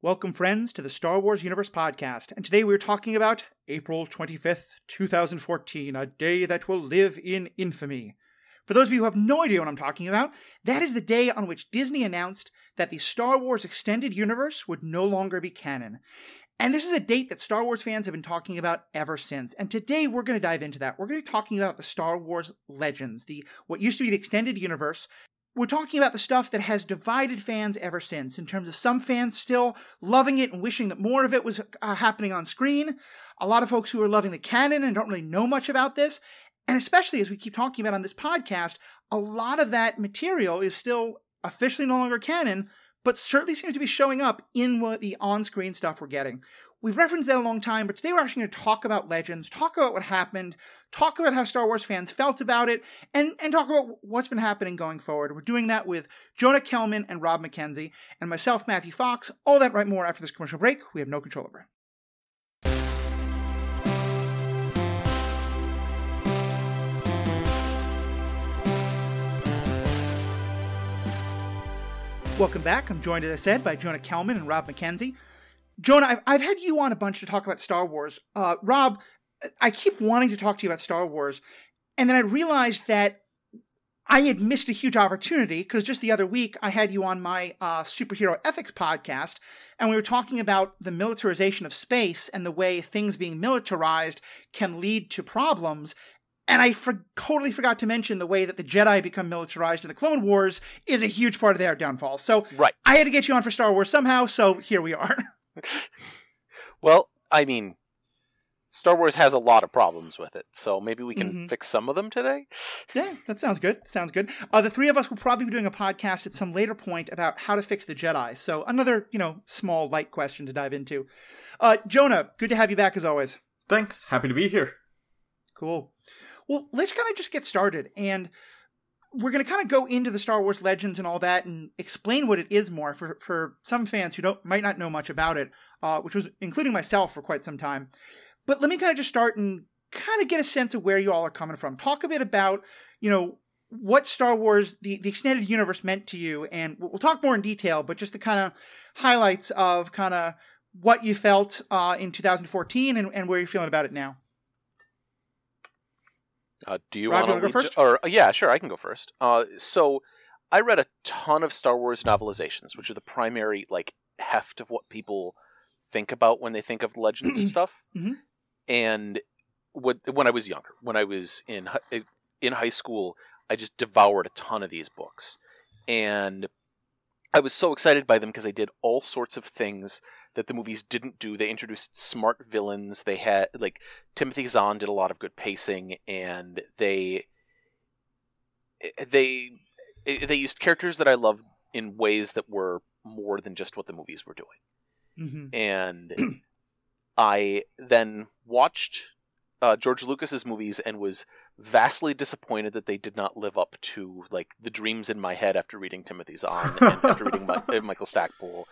Welcome, friends, to the Star Wars Universe podcast. And today we're talking about April 25th, 2014, a day that will live in infamy. For those of you who have no idea what I'm talking about, that is the day on which Disney announced that the Star Wars Extended Universe would no longer be canon. And this is a date that Star Wars fans have been talking about ever since. And today we're going to dive into that. We're going to be talking about the Star Wars Legends, the what used to be the extended universe, we're talking about the stuff that has divided fans ever since, in terms of some fans still loving it and wishing that more of it was uh, happening on screen, a lot of folks who are loving the canon and don't really know much about this, and especially as we keep talking about on this podcast, a lot of that material is still officially no longer canon, but certainly seems to be showing up in what the on screen stuff we're getting. We've referenced that a long time, but today we're actually going to talk about Legends, talk about what happened, talk about how Star Wars fans felt about it, and, and talk about what's been happening going forward. We're doing that with Jonah Kelman and Rob McKenzie, and myself, Matthew Fox. All that right more after this commercial break. We have no control over. Welcome back. I'm joined, as I said, by Jonah Kelman and Rob McKenzie. Jonah, I've, I've had you on a bunch to talk about Star Wars. Uh, Rob, I keep wanting to talk to you about Star Wars, and then I realized that I had missed a huge opportunity because just the other week I had you on my uh, superhero ethics podcast, and we were talking about the militarization of space and the way things being militarized can lead to problems. And I for- totally forgot to mention the way that the Jedi become militarized in the Clone Wars is a huge part of their downfall. So right. I had to get you on for Star Wars somehow, so here we are. well, I mean, Star Wars has a lot of problems with it, so maybe we can mm-hmm. fix some of them today. Yeah, that sounds good. Sounds good. Uh, the three of us will probably be doing a podcast at some later point about how to fix the Jedi. So another, you know, small light question to dive into. Uh, Jonah, good to have you back as always. Thanks. Happy to be here. Cool. Well, let's kind of just get started and we're going to kind of go into the Star Wars legends and all that and explain what it is more for, for some fans who don't might not know much about it, uh, which was including myself for quite some time. But let me kind of just start and kind of get a sense of where you all are coming from. Talk a bit about, you know, what Star Wars, the, the extended universe meant to you, and we'll talk more in detail, but just the kind of highlights of kind of what you felt uh, in 2014 and, and where you're feeling about it now. Uh, do you want to go first? Or uh, yeah, sure, I can go first. Uh, so I read a ton of Star Wars novelizations, which are the primary like heft of what people think about when they think of Legends stuff. Mm-hmm. And when when I was younger, when I was in in high school, I just devoured a ton of these books, and I was so excited by them because they did all sorts of things that the movies didn't do. They introduced smart villains. They had like Timothy Zahn did a lot of good pacing, and they they they used characters that I loved in ways that were more than just what the movies were doing. Mm-hmm. And I then watched uh, George Lucas's movies and was vastly disappointed that they did not live up to like the dreams in my head after reading Timothy Zahn and after reading My, uh, Michael Stackpole.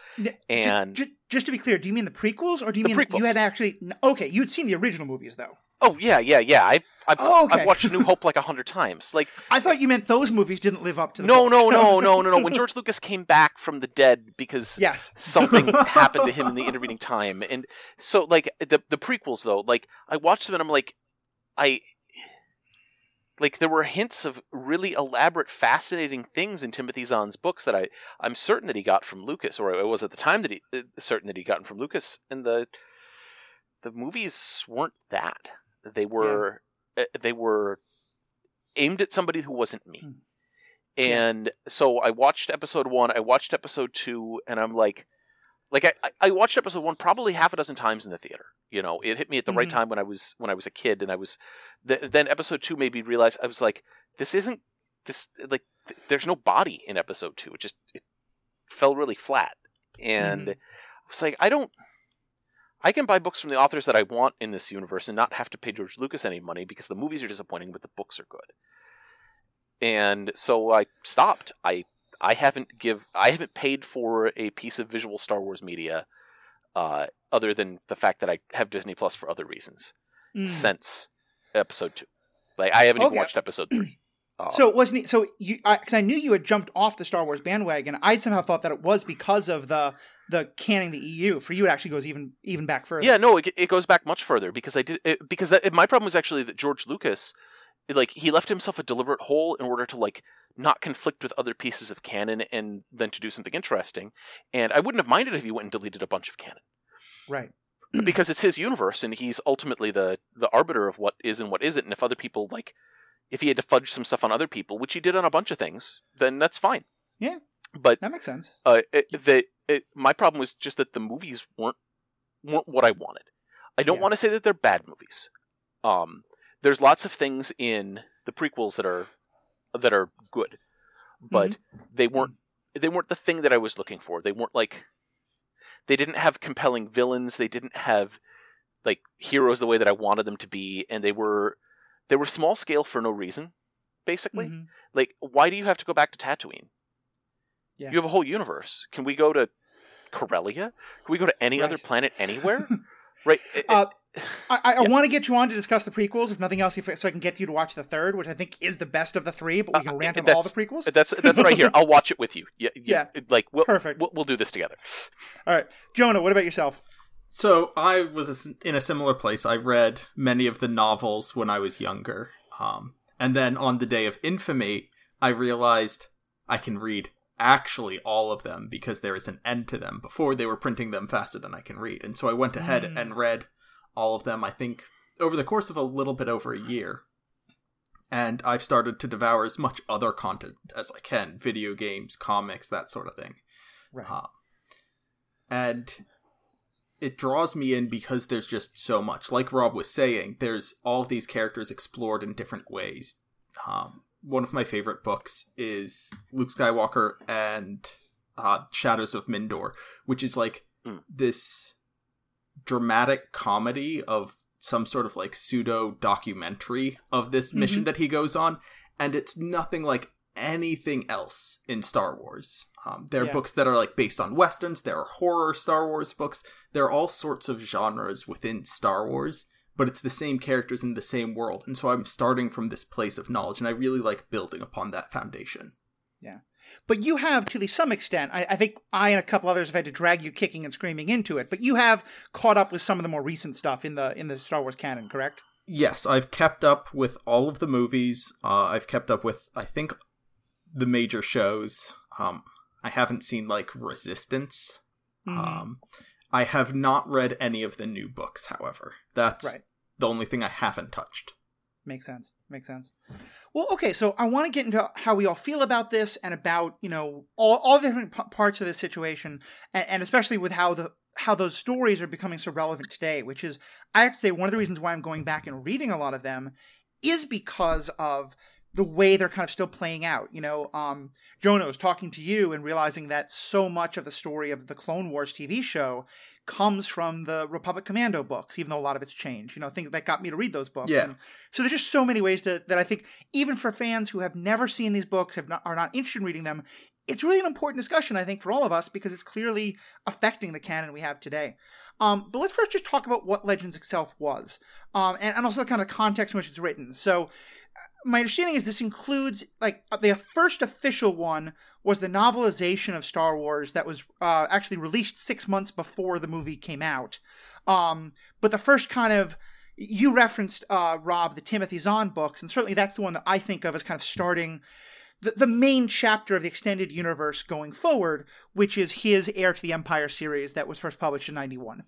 And just, just, just, to be clear, do you mean the prequels or do you mean prequels. you had actually? Okay, you had seen the original movies though. Oh yeah, yeah, yeah. I I've, oh, okay. I've watched New Hope like a hundred times. Like I thought you meant those movies didn't live up to. the No, no, no, no, no, no. When George Lucas came back from the dead because yes. something happened to him in the intervening time, and so like the the prequels though, like I watched them and I'm like, I like there were hints of really elaborate, fascinating things in Timothy Zahn's books that I I'm certain that he got from Lucas, or I was at the time that he uh, certain that he gotten from Lucas, and the the movies weren't that. They were yeah. uh, they were aimed at somebody who wasn't me. Hmm. And yeah. so I watched episode one, I watched episode two, and I'm like, like I, I watched episode one probably half a dozen times in the theater. You know, it hit me at the mm-hmm. right time when I was when I was a kid, and I was th- then episode two made me realize I was like, this isn't this like th- there's no body in episode two. It just it fell really flat, and mm-hmm. I was like, I don't. I can buy books from the authors that I want in this universe and not have to pay George Lucas any money because the movies are disappointing, but the books are good. And so I stopped. I I haven't give I haven't paid for a piece of visual Star Wars media uh, other than the fact that I have Disney Plus for other reasons mm. since episode two. Like I haven't okay. even watched episode three. Uh, so it wasn't so you because I, I, knew you had jumped off the Star Wars bandwagon. I somehow thought that it was because of the the canning the EU. For you, it actually goes even even back further. Yeah, no, it, it goes back much further because I did it, because that, my problem was actually that George Lucas, like he left himself a deliberate hole in order to like not conflict with other pieces of canon and then to do something interesting. And I wouldn't have minded if he went and deleted a bunch of canon. Right. because it's his universe and he's ultimately the the arbiter of what is and what isn't. And if other people like if he had to fudge some stuff on other people, which he did on a bunch of things, then that's fine. Yeah. But that makes sense. Uh, it, the it, my problem was just that the movies weren't weren't what I wanted. I don't Yeah. want to say that they're bad movies. Um, there's lots of things in the prequels that are that are good, but Mm-hmm. they weren't they weren't the thing that I was looking for. They weren't like they didn't have compelling villains. They didn't have like heroes the way that I wanted them to be, and they were they were small scale for no reason. Basically, Mhm. like why do you have to go back to Tatooine? Yeah. You have a whole universe. Can we go to Corellia? Can we go to any other planet anywhere? right. it- Uh, I, I, I Yeah. want to get you on to discuss the prequels, if nothing else, if, so I can get you to watch the third, which I think is the best of the three. But we can Uh, rant on that's- all the prequels. that's that's right here. I'll watch it with you. Yeah. Yeah. Like we'll, Perfect. We'll, we'll do this together. All right, Jonah, what about yourself? So I was in a similar place. I read many of the novels when I was younger, um, and then on the day of infamy, I realized I can read actually all of them because there is an end to them. Before they were printing them faster than I can read, and so I went ahead Mm. and read all of them. I think over the course of a little bit over a year. And I've started to devour as much other content as I can video games, comics, that sort of thing. Right. Uh, and it draws me in because there's just so much. Like Rob was saying, there's all these characters explored in different ways. Um, one of my favorite books is Luke Skywalker and uh, Shadows of Mindor, which is like Mm. this dramatic comedy of some sort of like pseudo documentary of this mission that he goes on, and it's nothing like anything else in Star Wars. Um, there are Yeah. books that are like based on westerns. There are horror Star Wars books. There are all sorts of genres within Star Wars, but it's the same characters in the same world. And so I'm starting from this place of knowledge, and I really like building upon that foundation. Yeah. But you have, to some extent, I, I think I and a couple others have had to drag you kicking and screaming into it. But you have caught up with some of the more recent stuff in the in the Star Wars canon, correct? Yes, I've kept up with all of the movies. Uh, I've kept up with, I think, the major shows. Um, I haven't seen like Resistance. Mhm. Um, I have not read any of the new books, however. That's Right. the only thing I haven't touched. Makes sense. Makes sense. Well, okay, so I want to get into how we all feel about this and about you know all all the different p- parts of this situation, and, and especially with how the how those stories are becoming so relevant today. Which is, I have to say, one of the reasons why I'm going back and reading a lot of them is because of the way they're kind of still playing out. You know, um, Jonah was talking to you and realizing that so much of the story of the Clone Wars TV show comes from the Republic Commando books, even though a lot of it's changed. You know, things that got me to read those books. Yeah. And so there's just so many ways to that I think even for fans who have never seen these books, have not, are not interested in reading them, it's really an important discussion I think for all of us because it's clearly affecting the canon we have today. Um, but let's first just talk about what Legends itself was, um, and, and also the kind of context in which it's written. So my understanding is this includes like uh, the first official one was the novelization of Star Wars that was uh, actually released six months before the movie came out. Um, but the first kind of you referenced uh, Rob the Timothy Zahn books, and certainly that's the one that I think of as kind of starting the, the main chapter of the extended universe going forward, which is his Heir to the Empire series that was first published in '91.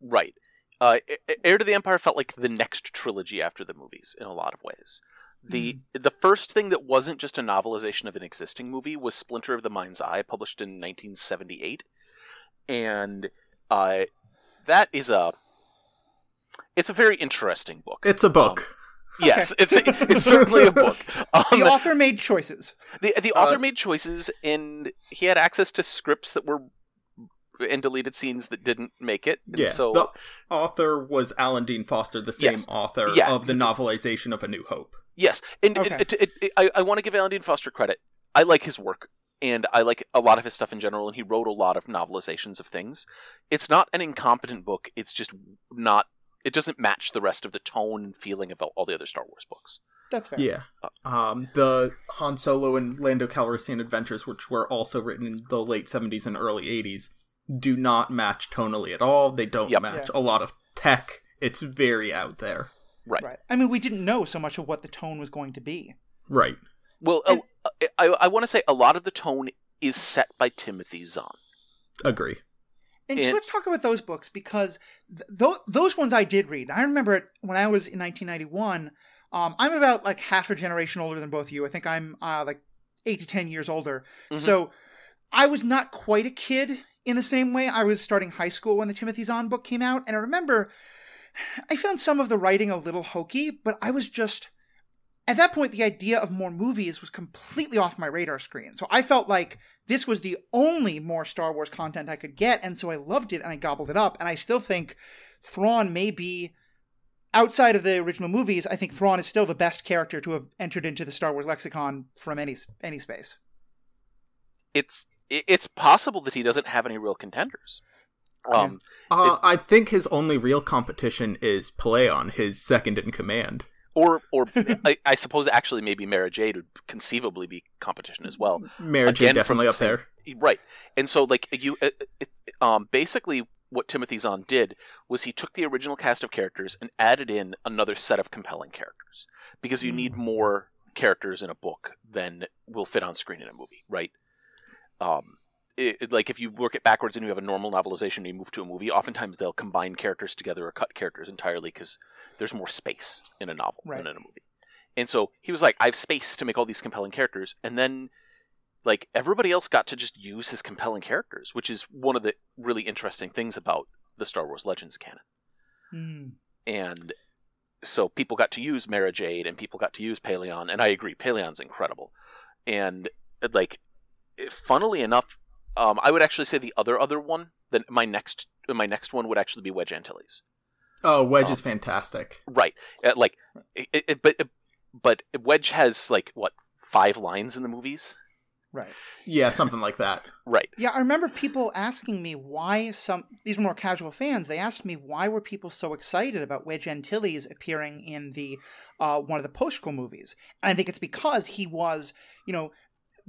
Right. Uh, Heir to the Empire felt like the next trilogy after the movies in a lot of ways. The the first thing that wasn't just a novelization of an existing movie was Splinter of the Mind's Eye, published in 1978, and uh, that is a it's a very interesting book. It's a book. yes, it's it's certainly a book. Um, The author made choices. the the author Uh, made choices, and he had access to scripts that were and deleted scenes that didn't make it. And yeah. so the author was Alan Dean Foster, the same Yes. author Yeah. of the novelization of A New Hope. Yes, and, and it, it, it, I, I want to give Alan Dean Foster credit. I like his work, and I like a lot of his stuff in general, and he wrote a lot of novelizations of things. It's not an incompetent book. It's just not. It doesn't match the rest of the tone and feeling of all the other Star Wars books. That's fair. Yeah. Um, the Han Solo and Lando Calrissian adventures, which were also written in the late 70s and early 80s, do not match tonally at all. They don't Yep. match Yeah. a lot of tech. It's very out there. Right. Right. I mean, we didn't know so much of what the tone was going to be. Right. Well, And- a- I, I want to say a lot of the tone is set by Timothy Zahn. Agree. And And- let's talk about those books because th- th- those ones I did read. I remember it when I was in 1991. Um, I'm about like half a generation older than both of you. I think I'm uh, like eight to ten years older. Mhm. So I was not quite a kid in the same way. I was starting high school when the Timothy Zahn book came out, and I remember I found some of the writing a little hokey, but I was just at that point the idea of more movies was completely off my radar screen. So I felt like this was the only more Star Wars content I could get, and so I loved it and I gobbled it up. And I still think Thrawn may be outside of the original movies. I think Thrawn is still the best character to have entered into the Star Wars lexicon from any any space. It's it's possible that he doesn't have any real contenders. Um, Uh, It- I think his only real competition is Pellaeon, his second in command. or or I, I suppose actually maybe Mara Jade would conceivably be competition as well. Mara Jade definitely up the same- there. Right. And so like you it, it, um basically what Timothy Zahn did was he took the original cast of characters and added in another set of compelling characters because you need more characters in a book than will fit on screen in a movie, right? Um it, like if you work it backwards and you have a normal novelization and you move to a movie, oftentimes they'll combine characters together or cut characters entirely because there's more space in a novel Right. than in a movie. And so he was like, I have space to make all these compelling characters, and then like everybody else got to just use his compelling characters, which is one of the really interesting things about the Star Wars Legends canon. Hmm. And so people got to use Mara Jade and people got to use Pellaeon, and I agree, Pellaeon's incredible. And like, funnily enough, um, I would actually say the other other one, then my next my next one would actually be Wedge Antilles. Oh, Wedge Um, is fantastic. Right, uh, like, it, it, but but Wedge has like what five lines in the movies. Right. Yeah, something like that. Right. Yeah, I remember people asking me why some these were more casual fans. They asked me why were people so excited about Wedge Antilles appearing in the uh, one of the post-scroll movies, and I think it's because he was, you know,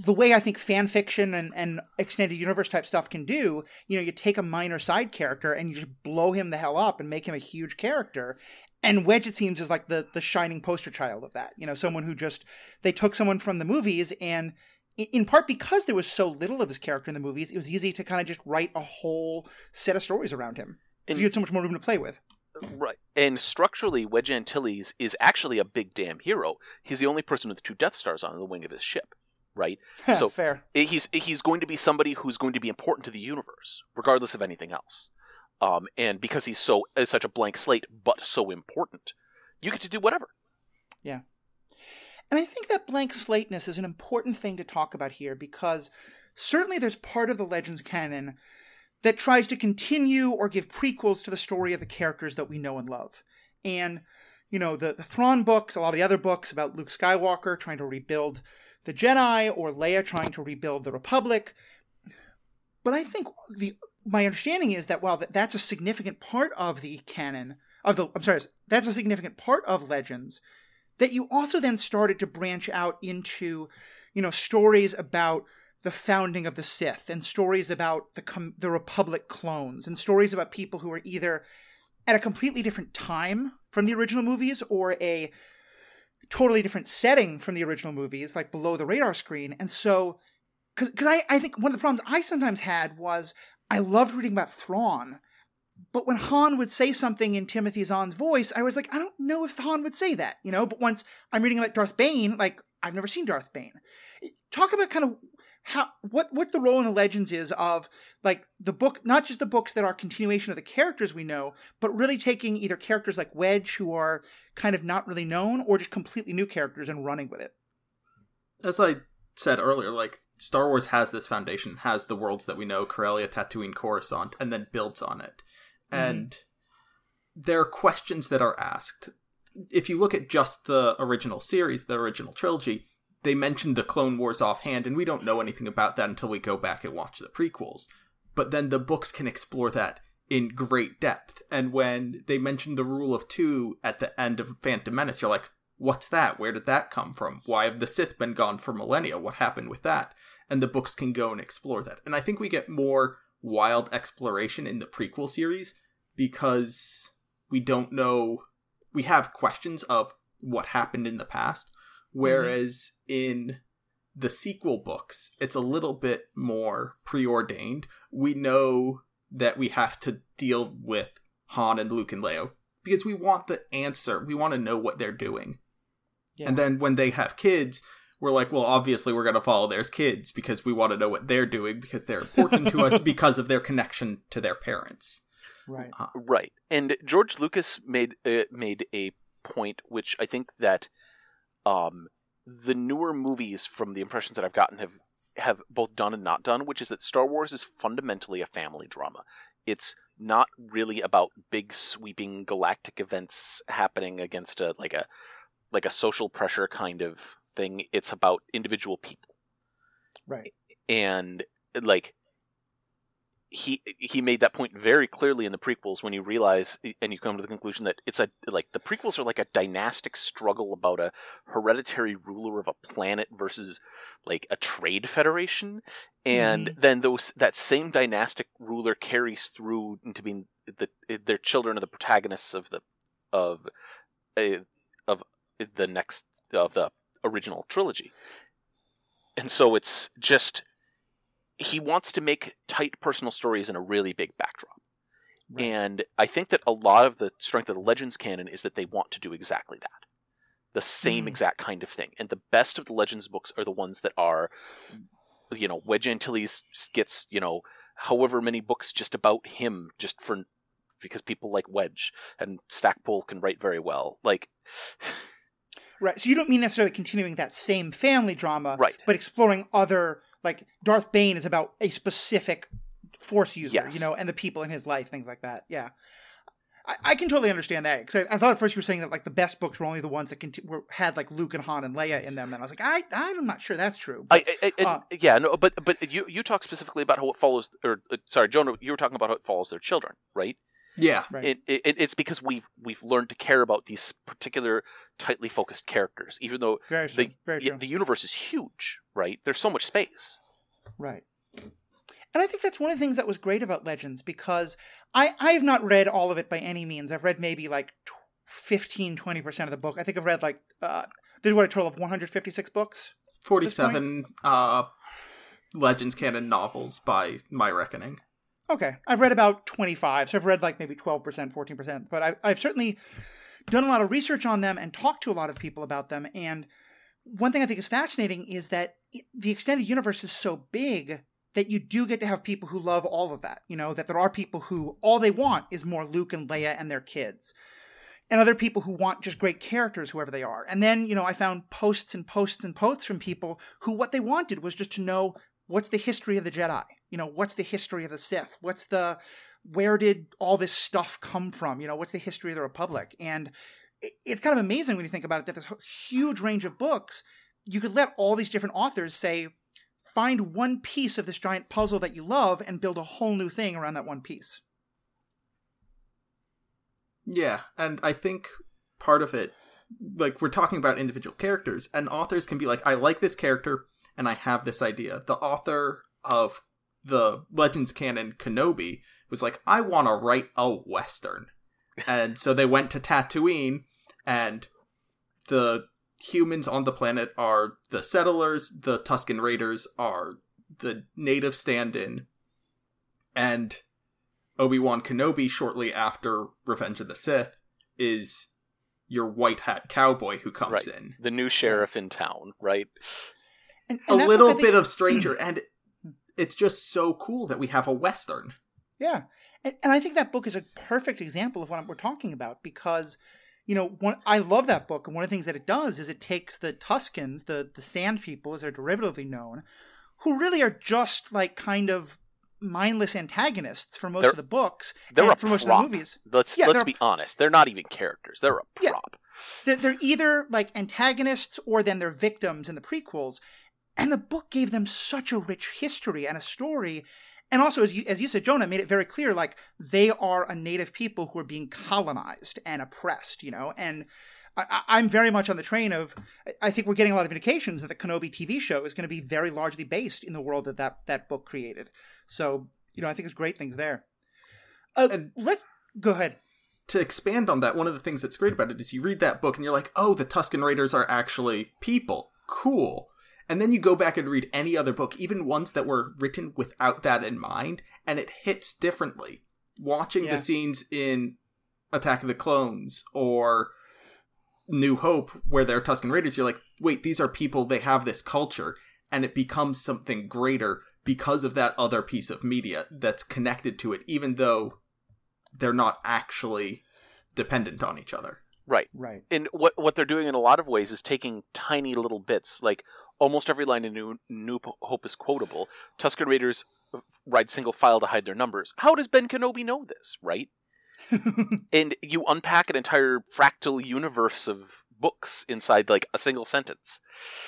the way I think fan fiction and, and extended universe type stuff can do. You know, you take a minor side character and you just blow him the hell up and make him a huge character. And Wedge, it seems, is like the the shining poster child of that. You know, someone who just they took someone from the movies and in- in part because there was so little of his character in the movies, it was easy to kind of just write a whole set of stories around him. And- you had so much more room to play with. Right. And structurally, Wedge Antilles is actually a big damn hero. He's the only person with two Death Stars on the wing of his ship, right? So- fair. He's eh, he's going to be somebody who's going to be important to the universe, regardless of anything else. Um, and because he's so is such a blank slate, but so important, you get to do whatever. Yeah, and I think that blank slateness is an important thing to talk about here because certainly there's part of the Legends canon that tries to continue or give prequels to the story of the characters that we know and love. And, you know, the, the Thrawn books, a lot of the other books about Luke Skywalker trying to rebuild the Jedi or Leia trying to rebuild the Republic. But I think the my understanding is that while that's a significant part of the canon of the I'm sorry, that's a significant part of Legends, that you also then started to branch out into, you know, stories about the founding of the Sith and stories about the the Republic clones and stories about people who are either at a completely different time from the original movies or a totally different setting from the original movies, like below the radar screen. And so, because I, I think one of the problems I sometimes had was I loved reading about Thrawn, but when Han would say something in Timothy Zahn's voice, I was like, I don't know if Han would say that, you know. But once I'm reading about Darth Bane, like I've never seen Darth Bane. Talk about kind of how what what the role in the Legends is of like the book, not just the books that are continuation of the characters we know, but really taking either characters like Wedge who are kind of not really known, or just completely new characters and running with it. As I said earlier, like Star Wars has this foundation, has the worlds that we know, Corellia, Tatooine, Coruscant, and then builds on it. Mm-hmm. And there are questions that are asked. If you look at just the original series, the original trilogy, they mentioned the Clone Wars offhand, and we don't know anything about that until we go back and watch the prequels. But then the books can explore that in great depth. And when they mention the rule of two at the end of Phantom Menace, you're like, what's that? Where did that come from? Why have the Sith been gone for millennia? What happened with that? And the books can go and explore that. And I think we get more wild exploration in the prequel series because we don't know we have questions of what happened in the past whereas mm-hmm. in the sequel books it's a little bit more preordained we know that we have to deal with Han and Luke and Leia because we want the answer we want to know what they're doing yeah. and then when they have kids we're like, well, obviously we're going to follow their kids because we want to know what they're doing because they're important to us because of their connection to their parents. Right. Uh, right. And George Lucas made uh, made a point which I think that um, the newer movies from the impressions that I've gotten have have both done and not done, which is that Star Wars is fundamentally a family drama. It's not really about big sweeping galactic events happening against a like a like a social pressure kind of thing. It's about individual people. Right. And like he he made that point very clearly in the prequels when you realize and you come to the conclusion that it's a like the prequels are like a dynastic struggle about a hereditary ruler of a planet versus like a trade federation and mm. then those that same dynastic ruler carries through into being the their children are the protagonists of the of uh, of the next of the original trilogy. And so it's just he wants to make tight personal stories in a really big backdrop. Right. And I think that a lot of the strength of the Legends canon is that they want to do exactly that. The same mm. exact kind of thing. And the best of the Legends books are the ones that are, you know, Wedge Antilles gets, you know, however many books just about him, just for because people like Wedge, and Stackpole can write very well. Like, Right. So you don't mean necessarily continuing that same family drama, right? But exploring other like Darth Bane is about a specific Force user, yes. you know, and the people in his life, things like that. Yeah. I, I can totally understand that because I, I, thought at first you were saying that like the best books were only the ones that conti- were, had like Luke and Han and Leia in them, and I was like, I I'm not sure that's true. But, I, I uh, yeah, no, but but you you talk specifically about how it follows, or uh, sorry, Jonah, you were talking about how it follows their children, right? Yeah, right. It, it, it's because we've we've learned to care about these particular tightly focused characters, even though the the universe is huge, right? There's so much space, right? And I think that's one of the things that was great about Legends because I I have not read all of it by any means. I've read maybe like 15 20 percent of the book. I think I've read like uh, there's what a total of 156 books. 47 uh Legends canon novels by my reckoning. Okay, I've read about 25, so I've read like maybe 12%, 14%, but I, I've certainly done a lot of research on them and talked to a lot of people about them. And one thing I think is fascinating is that the extended universe is so big that you do get to have people who love all of that. You know, that there are people who all they want is more Luke and Leia and their kids. And other people who want just great characters, whoever they are. And then, you know, I found posts and posts and posts from people who what they wanted was just to know what's the history of the Jedi? You know, what's the history of the Sith? What's the where did all this stuff come from? You know, what's the history of the Republic? And it's kind of amazing when you think about it that this huge range of books, you could let all these different authors say, find one piece of this giant puzzle that you love and build a whole new thing around that one piece. Yeah, and I think part of it, like we're talking about individual characters, and authors can be like, I like this character and I have this idea. The author of the Legends canon, Kenobi, was like, I want to write a Western. and so they went to Tatooine, and the humans on the planet are the settlers, the Tusken Raiders are the native stand in, and Obi Wan Kenobi, shortly after Revenge of the Sith, is your white hat cowboy who comes right. in. The new sheriff in town, right? And, and a little book, bit think... of Stranger, and it's just so cool that we have a Western. Yeah. And, and I think that book is a perfect example of what we're talking about because, you know, one, I love that book. And one of the things that it does is it takes the Tuskens, the, the Sand People, as they're derivatively known, who really are just like kind of mindless antagonists for most they're, of the books they're and for most prop. of the movies. Let's yeah, let's be honest. They're not even characters. They're a prop. Yeah, they're either like antagonists or then they're victims in the prequels. And the book gave them such a rich history and a story. And also, as you, as you said, Jonah made it very clear, like they are a native people who are being colonized and oppressed, you know, and I, am very much on the train of. I think we're getting a lot of indications that the Kenobi TV show is going to be very largely based in the world that that, that book created. So you know, I think it's great things there. Uh, And- let's go ahead. to expand on that, one of the things that's great about it is you read that book and you're like, oh, the Tusken Raiders are actually people. Cool. And then you go back and read any other book, even ones that were written without that in mind, and it hits differently. Watching Yeah. the scenes in Attack of the Clones or New Hope, where they're Tusken Raiders, you're like, wait, these are people, they have this culture, and it becomes something greater because of that other piece of media that's connected to it, even though they're not actually dependent on each other. Right. Right. And what what they're doing in a lot of ways is taking tiny little bits. Like almost every line in New, New Hope is quotable. Tusken Raiders ride single file to hide their numbers. How does Ben Kenobi know this? Right. and you unpack an entire fractal universe of books inside like a single sentence.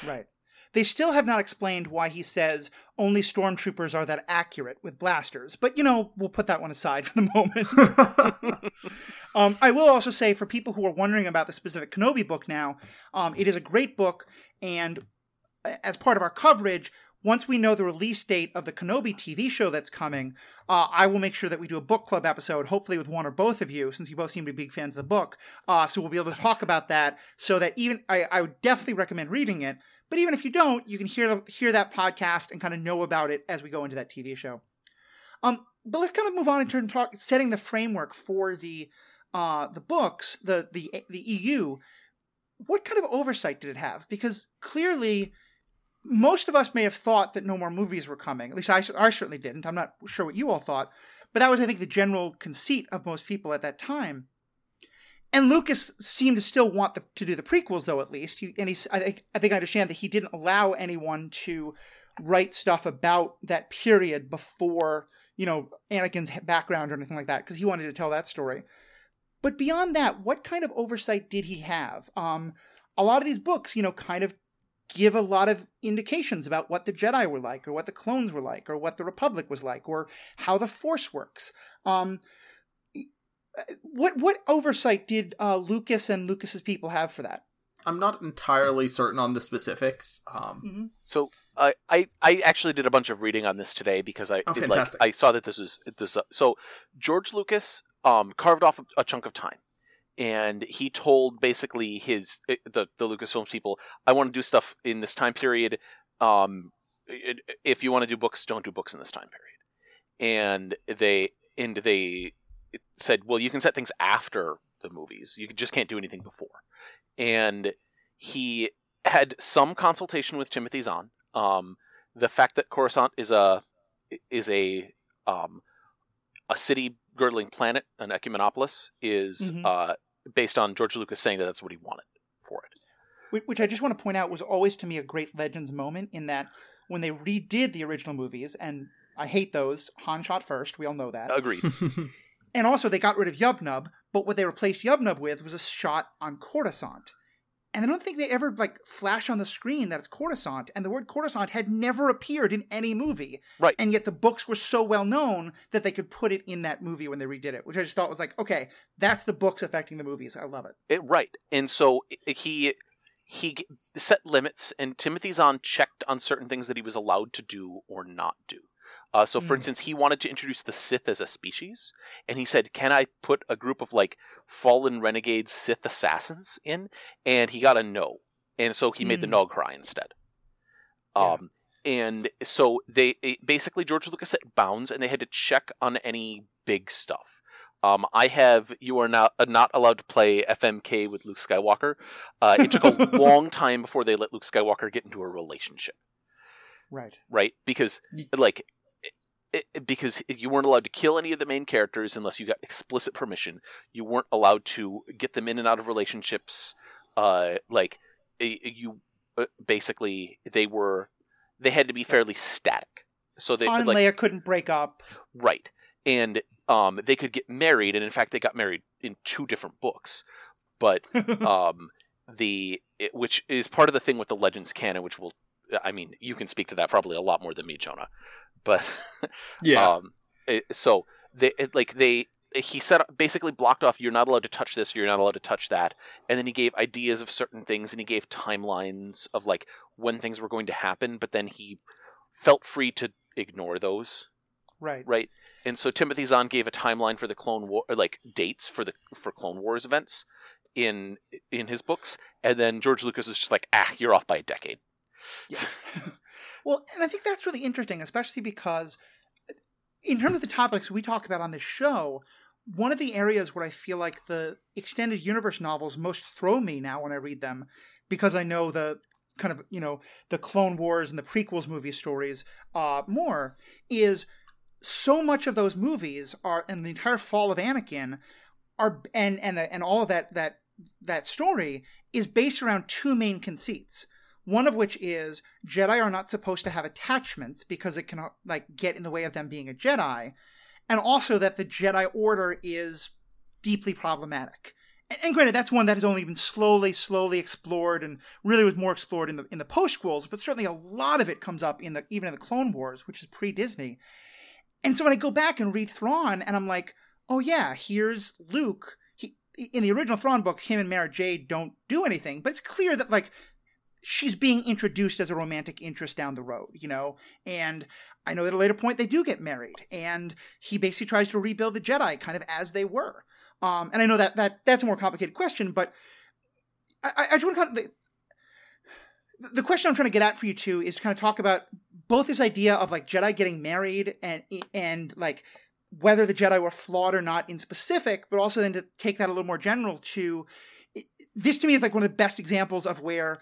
Right. They still have not explained why he says only stormtroopers are that accurate with blasters, but you know, we'll put that one aside for the moment. um, I will also say, for people who are wondering about the specific Kenobi book now, um, it is a great book, and as part of our coverage, once we know the release date of the Kenobi TV show that's coming, uh, I will make sure that we do a book club episode, hopefully with one or both of you, since you both seem to be big fans of the book. Uh, so we'll be able to talk about that. So that even I, I would definitely recommend reading it. But even if you don't, you can hear hear that podcast and kind of know about it as we go into that TV show. Um, but let's kind of move on and turn talk setting the framework for the uh, the books, the the the EU. What kind of oversight did it have? Because clearly, most of us may have thought that no more movies were coming. At least I, I certainly didn't. I'm not sure what you all thought, but that was, I think, the general conceit of most people at that time. And Lucas seemed to still want the, to do the prequels, though. At least, he, and he's. I think I think I understand that he didn't allow anyone to write stuff about that period before you know Anakin's background or anything like that, because he wanted to tell that story. But beyond that, what kind of oversight did he have? Um, a lot of these books, you know, kind of give a lot of indications about what the Jedi were like, or what the clones were like, or what the Republic was like, or how the Force works. Um, what what oversight did uh, Lucas and Lucas's people have for that? I'm not entirely certain on the specifics. Um, Mm-hmm. So I I I actually did a bunch of reading on this today because I Oh, it, like. I saw that this was this uh, so George Lucas um carved off a, a chunk of time and he told basically his eh, the the Lucasfilms people I want to do stuff in this time period um if you want to do books don't do books in this time period and they and they said well you can set things after the movies you just can't do anything before and he had some consultation with Timothy Zahn. Um, the fact that Coruscant is a is a um, a city girdling planet, an ecumenopolis, is Mhm. uh, based on George Lucas saying that that's what he wanted for it. Which- Which I just want to point out was always to me a great Legends moment in that when they redid the original movies, and I hate those, Han shot first, we all know that. Agreed. And also, they got rid of Yubnub, but what they replaced Yubnub with was a shot on Coruscant. And I don't think they ever like flash on the screen that it's Coruscant, and the word Coruscant had never appeared in any movie. Right. And yet the books were so well known that they could put it in that movie when they redid it, which I just thought was like, okay, that's the books affecting the movies. I love it. It, right, and so he he set limits, and Timothy Zahn checked on certain things that he was allowed to do or not do. Uh, so, for Mm. instance, he wanted to introduce the Sith as a species, and he said, "Can I put a group of like fallen renegade Sith assassins in?" And he got a no, and so he made the Mm. Noghri instead. Yeah. Um, and so they it- basically George Lucas set bounds, and they had to check on any big stuff. Um, I have you are not uh, not allowed to play FMK with Luke Skywalker. Uh, it took a long time before they let Luke Skywalker get into a relationship, Right. right? Because like it, because you weren't allowed to kill any of the main characters unless you got explicit permission. You weren't allowed to get them in and out of relationships. Uh, like you uh, basically they were they had to be fairly static. So they Han and like Leia couldn't break up. Right. And um, they could get married, and in fact, they got married in two different books. But um, the it, which is part of the thing with the Legends canon, which will, I mean, you can speak to that probably a lot more than me, Jonah. But yeah. um, it, so they it, like they he said basically blocked off. You're not allowed to touch this. You're not allowed to touch that. And then he gave ideas of certain things, and he gave timelines of like when things were going to happen. But then he felt free to ignore those. Right. right? And so Timothy Zahn gave a timeline for the Clone War, or like dates for the for Clone Wars events in in his books, and then George Lucas was just like, ah, you're off by a decade. Yeah. well, and I think that's really interesting, especially because in terms of the topics we talk about on this show, one of the areas where I feel like the extended universe novels most throw me now when I read them, because I know the kind of you know the Clone Wars and the prequels movie stories uh, more, is so much of those movies are and the entire fall of Anakin are and and and all of that that that story is based around two main conceits. One of which is Jedi are not supposed to have attachments because it can like get in the way of them being a Jedi, and also that the Jedi Order is deeply problematic. And, and granted, that's one that has only been slowly, slowly explored, and really was more explored in the in the postquels. But certainly, a lot of it comes up in the even in the Clone Wars, which is pre Disney. And so when I go back and read Thrawn, and I'm like, oh yeah, here's Luke. He in the original Thrawn book, him and Mara Jade don't do anything, but it's clear that like she's being introduced as a romantic interest down the road, you know? And I know at a later point they do get married, and he basically tries to rebuild the Jedi kind of as they were. Um, and I know that that that's a more complicated question, but I, I just want to kind of the, the question I'm trying to get at for you two is to kind of talk about both this idea of like Jedi getting married and and like whether the Jedi were flawed or not in specific, but also then to take that a little more general to this to me is like one of the best examples of where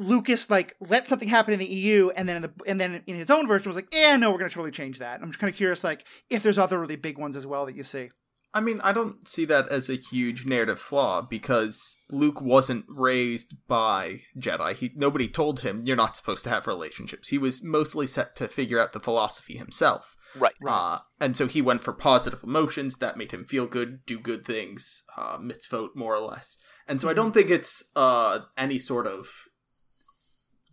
Lucas like let something happen in the EU, and then in the and then in his own version was like, "Yeah, no, we're going to totally change that." I'm just kind of curious, like, if there's other really big ones as well that you see. I mean, I don't see that as a huge narrative flaw because Luke wasn't raised by Jedi. He nobody told him you're not supposed to have relationships. He was mostly set to figure out the philosophy himself. Right. Uh, and so he went for positive emotions that made him feel good, do good things, uh, mitzvot more or less. And so I don't think it's uh, any sort of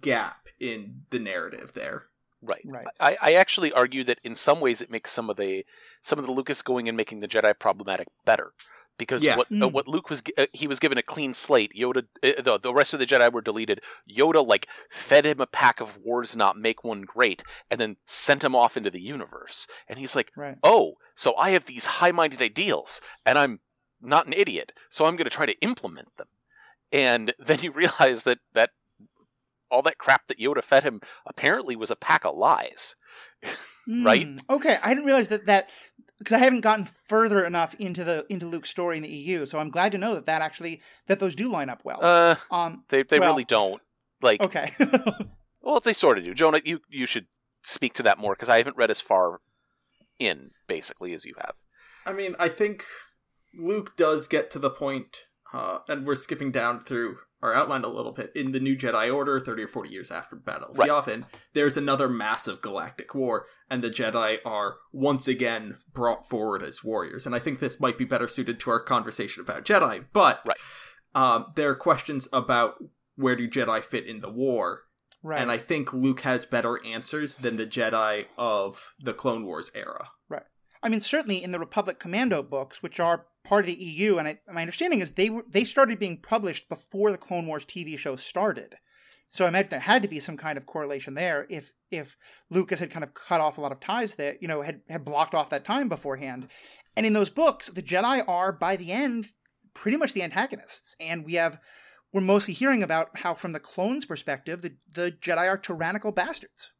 gap in the narrative there. Right. Right. I, I actually argue that in some ways it makes some of the some of the Lucas going and making the Jedi problematic better because Yeah. what uh, Mm. what Luke was uh, he was given a clean slate. Yoda uh, the the rest of the Jedi were deleted. Yoda like fed him a pack of words not make one great and then sent him off into the universe. And he's like, Right. "Oh, so I have these high-minded ideals and I'm not an idiot. So I'm going to try to implement them." And then you realize that that all that crap that Yoda fed him apparently was a pack of lies. Right? Mm, Okay, I didn't realize that that because I haven't gotten further enough into the into Luke's story in the EU. So I'm glad to know that that actually that those do line up well. Uh, um. they they well- really don't. Like, Okay. well, they sort of do. Jonah, you you should speak to that more because I haven't read as far in basically as you have. I mean, I think Luke does get to the point, uh, and we're skipping down through our outlined a little bit. In the New Jedi Order, 30 or 40 years after Battle of Right. Yavin, there's another massive galactic war, and the Jedi are once again brought forward as warriors. And I think this might be better suited to our conversation about Jedi, but Right. um, there are questions about where do Jedi fit in the war, right. and I think Luke has better answers than the Jedi of the Clone Wars era. I mean, certainly in the Republic Commando books, which are part of the EU, and I, my understanding is they were they started being published before the Clone Wars TV show started. So I imagine there had to be some kind of correlation there. If if Lucas had kind of cut off a lot of ties that you know, had had blocked off that time beforehand. And in those books, the Jedi are by the end pretty much the antagonists, and we have we're mostly hearing about how, from the clones' perspective, the the Jedi are tyrannical bastards.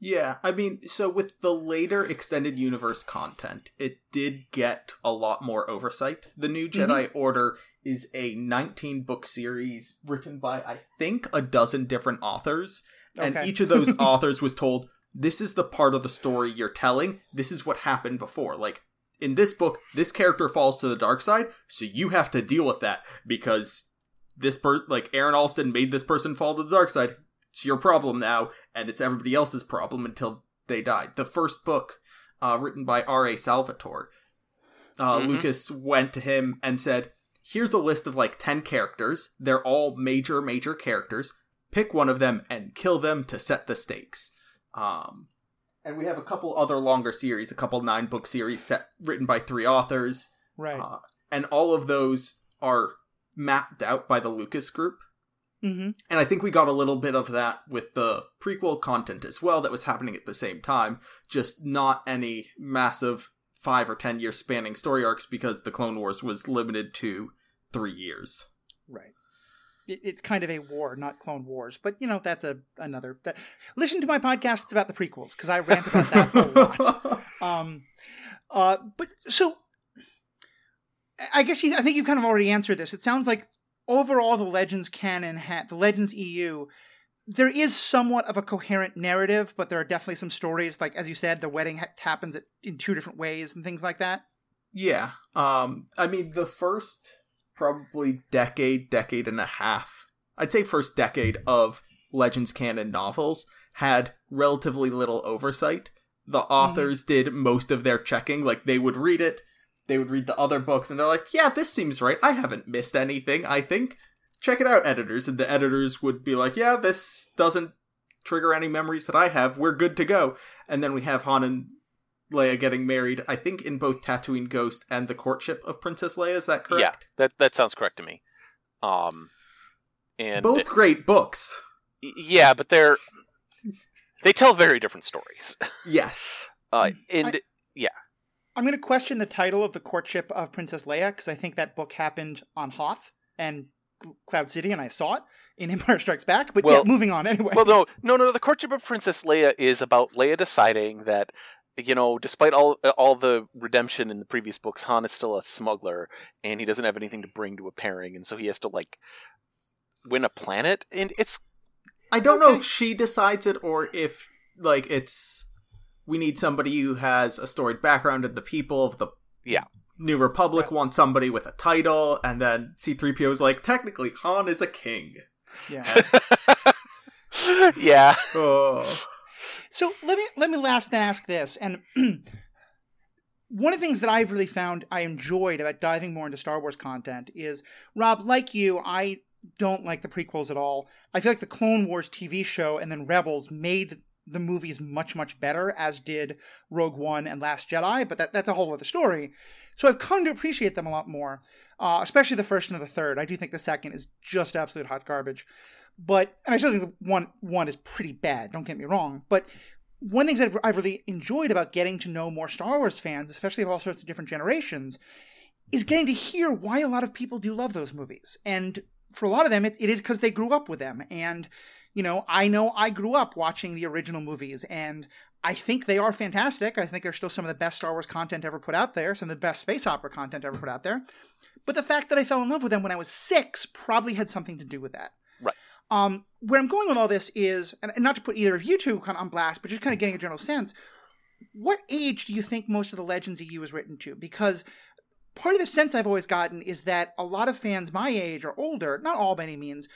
Yeah, I mean, so with the later extended universe content, it did get a lot more oversight. The New mm-hmm. Jedi Order is a 19 book series written by, I think, a dozen different authors. And Okay. each of those authors was told, this is the part of the story you're telling. This is what happened before. Like, in this book, this character falls to the dark side, so you have to deal with that because this per like Aaron Allston made this person fall to the dark side. It's your problem now, and it's everybody else's problem until they die. The first book, uh, written by R.A. Salvatore, uh, Mhm. Lucas went to him and said, Here's a list of like 10 characters. They're all major, major characters. Pick one of them and kill them to set the stakes. Um, and we have a couple other longer series, a couple nine book series set written by three authors. Right. Uh, and all of those are mapped out by the Lucas group. Mm-hmm. And I think we got a little bit of that with the prequel content as well that was happening at the same time, just not any massive five or ten year spanning story arcs because the Clone Wars was limited to three years. Right. It's kind of a war, not Clone Wars, but you know that's a another. That, listen to my podcasts about the prequels because I rant about that a lot. Um, uh, but so I guess you, I think you've kind of already answered this. It sounds like overall the Legends canon, ha- the Legends EU, there is somewhat of a coherent narrative, but there are definitely some stories, like as you said, the wedding ha- happens at, in two different ways and things like that. Yeah. Um, I mean, the first probably decade, decade and a half, I'd say first decade of Legends canon novels had relatively little oversight. The authors mm-hmm. did most of their checking. Like, they would read it, they would read the other books, and they're like, yeah, this seems right. I haven't missed anything, I think. Check it out, editors. And the editors would be like, yeah, this doesn't trigger any memories that I have. We're good to go. And then we have Han and Leia getting married, I think in both Tatooine Ghost and the courtship of Princess Leia. Is that correct? Yeah, that that sounds correct to me. Um, and both it, great books. Yeah, but they're they tell very different stories. Yes. Uh, and I, yeah, I'm going to question the title of the courtship of Princess Leia because I think that book happened on Hoth and Cloud City, and I saw it in Empire Strikes Back. But well, yeah, moving on anyway. Well, no, no, no. The courtship of Princess Leia is about Leia deciding that you know, despite all all the redemption in the previous books, Han is still a smuggler, and he doesn't have anything to bring to a pairing, and so he has to like win a planet, and it's. I don't okay. know if she decides it or if like it's we need somebody who has a storied background, and the people of the yeah New Republic yeah. want somebody with a title, and then C-3PO is like, technically, Han is a king. Yeah. yeah. Oh. So let me let me last ask this, and one of the things that I've really found I enjoyed about diving more into Star Wars content is Rob, like you, I don't like the prequels at all. I feel like the Clone Wars TV show and then Rebels made the movies much much better, as did Rogue One and Last Jedi. But that, that's a whole other story. So I've come to appreciate them a lot more, uh, especially the first and the third. I do think the second is just absolute hot garbage. But and I still think the one one is pretty bad. Don't get me wrong. But one thing that I've really enjoyed about getting to know more Star Wars fans, especially of all sorts of different generations, is getting to hear why a lot of people do love those movies. And for a lot of them, it, it is because they grew up with them. And you know, I know I grew up watching the original movies, and I think they are fantastic. I think they're still some of the best Star Wars content ever put out there, some of the best space opera content ever put out there. But the fact that I fell in love with them when I was six probably had something to do with that. Right. Um, where I'm going with all this is, and not to put either of you two kind of on blast, but just kind of getting a general sense. What age do you think most of the Legends EU is written to? Because part of the sense I've always gotten is that a lot of fans my age or older, not all by any means,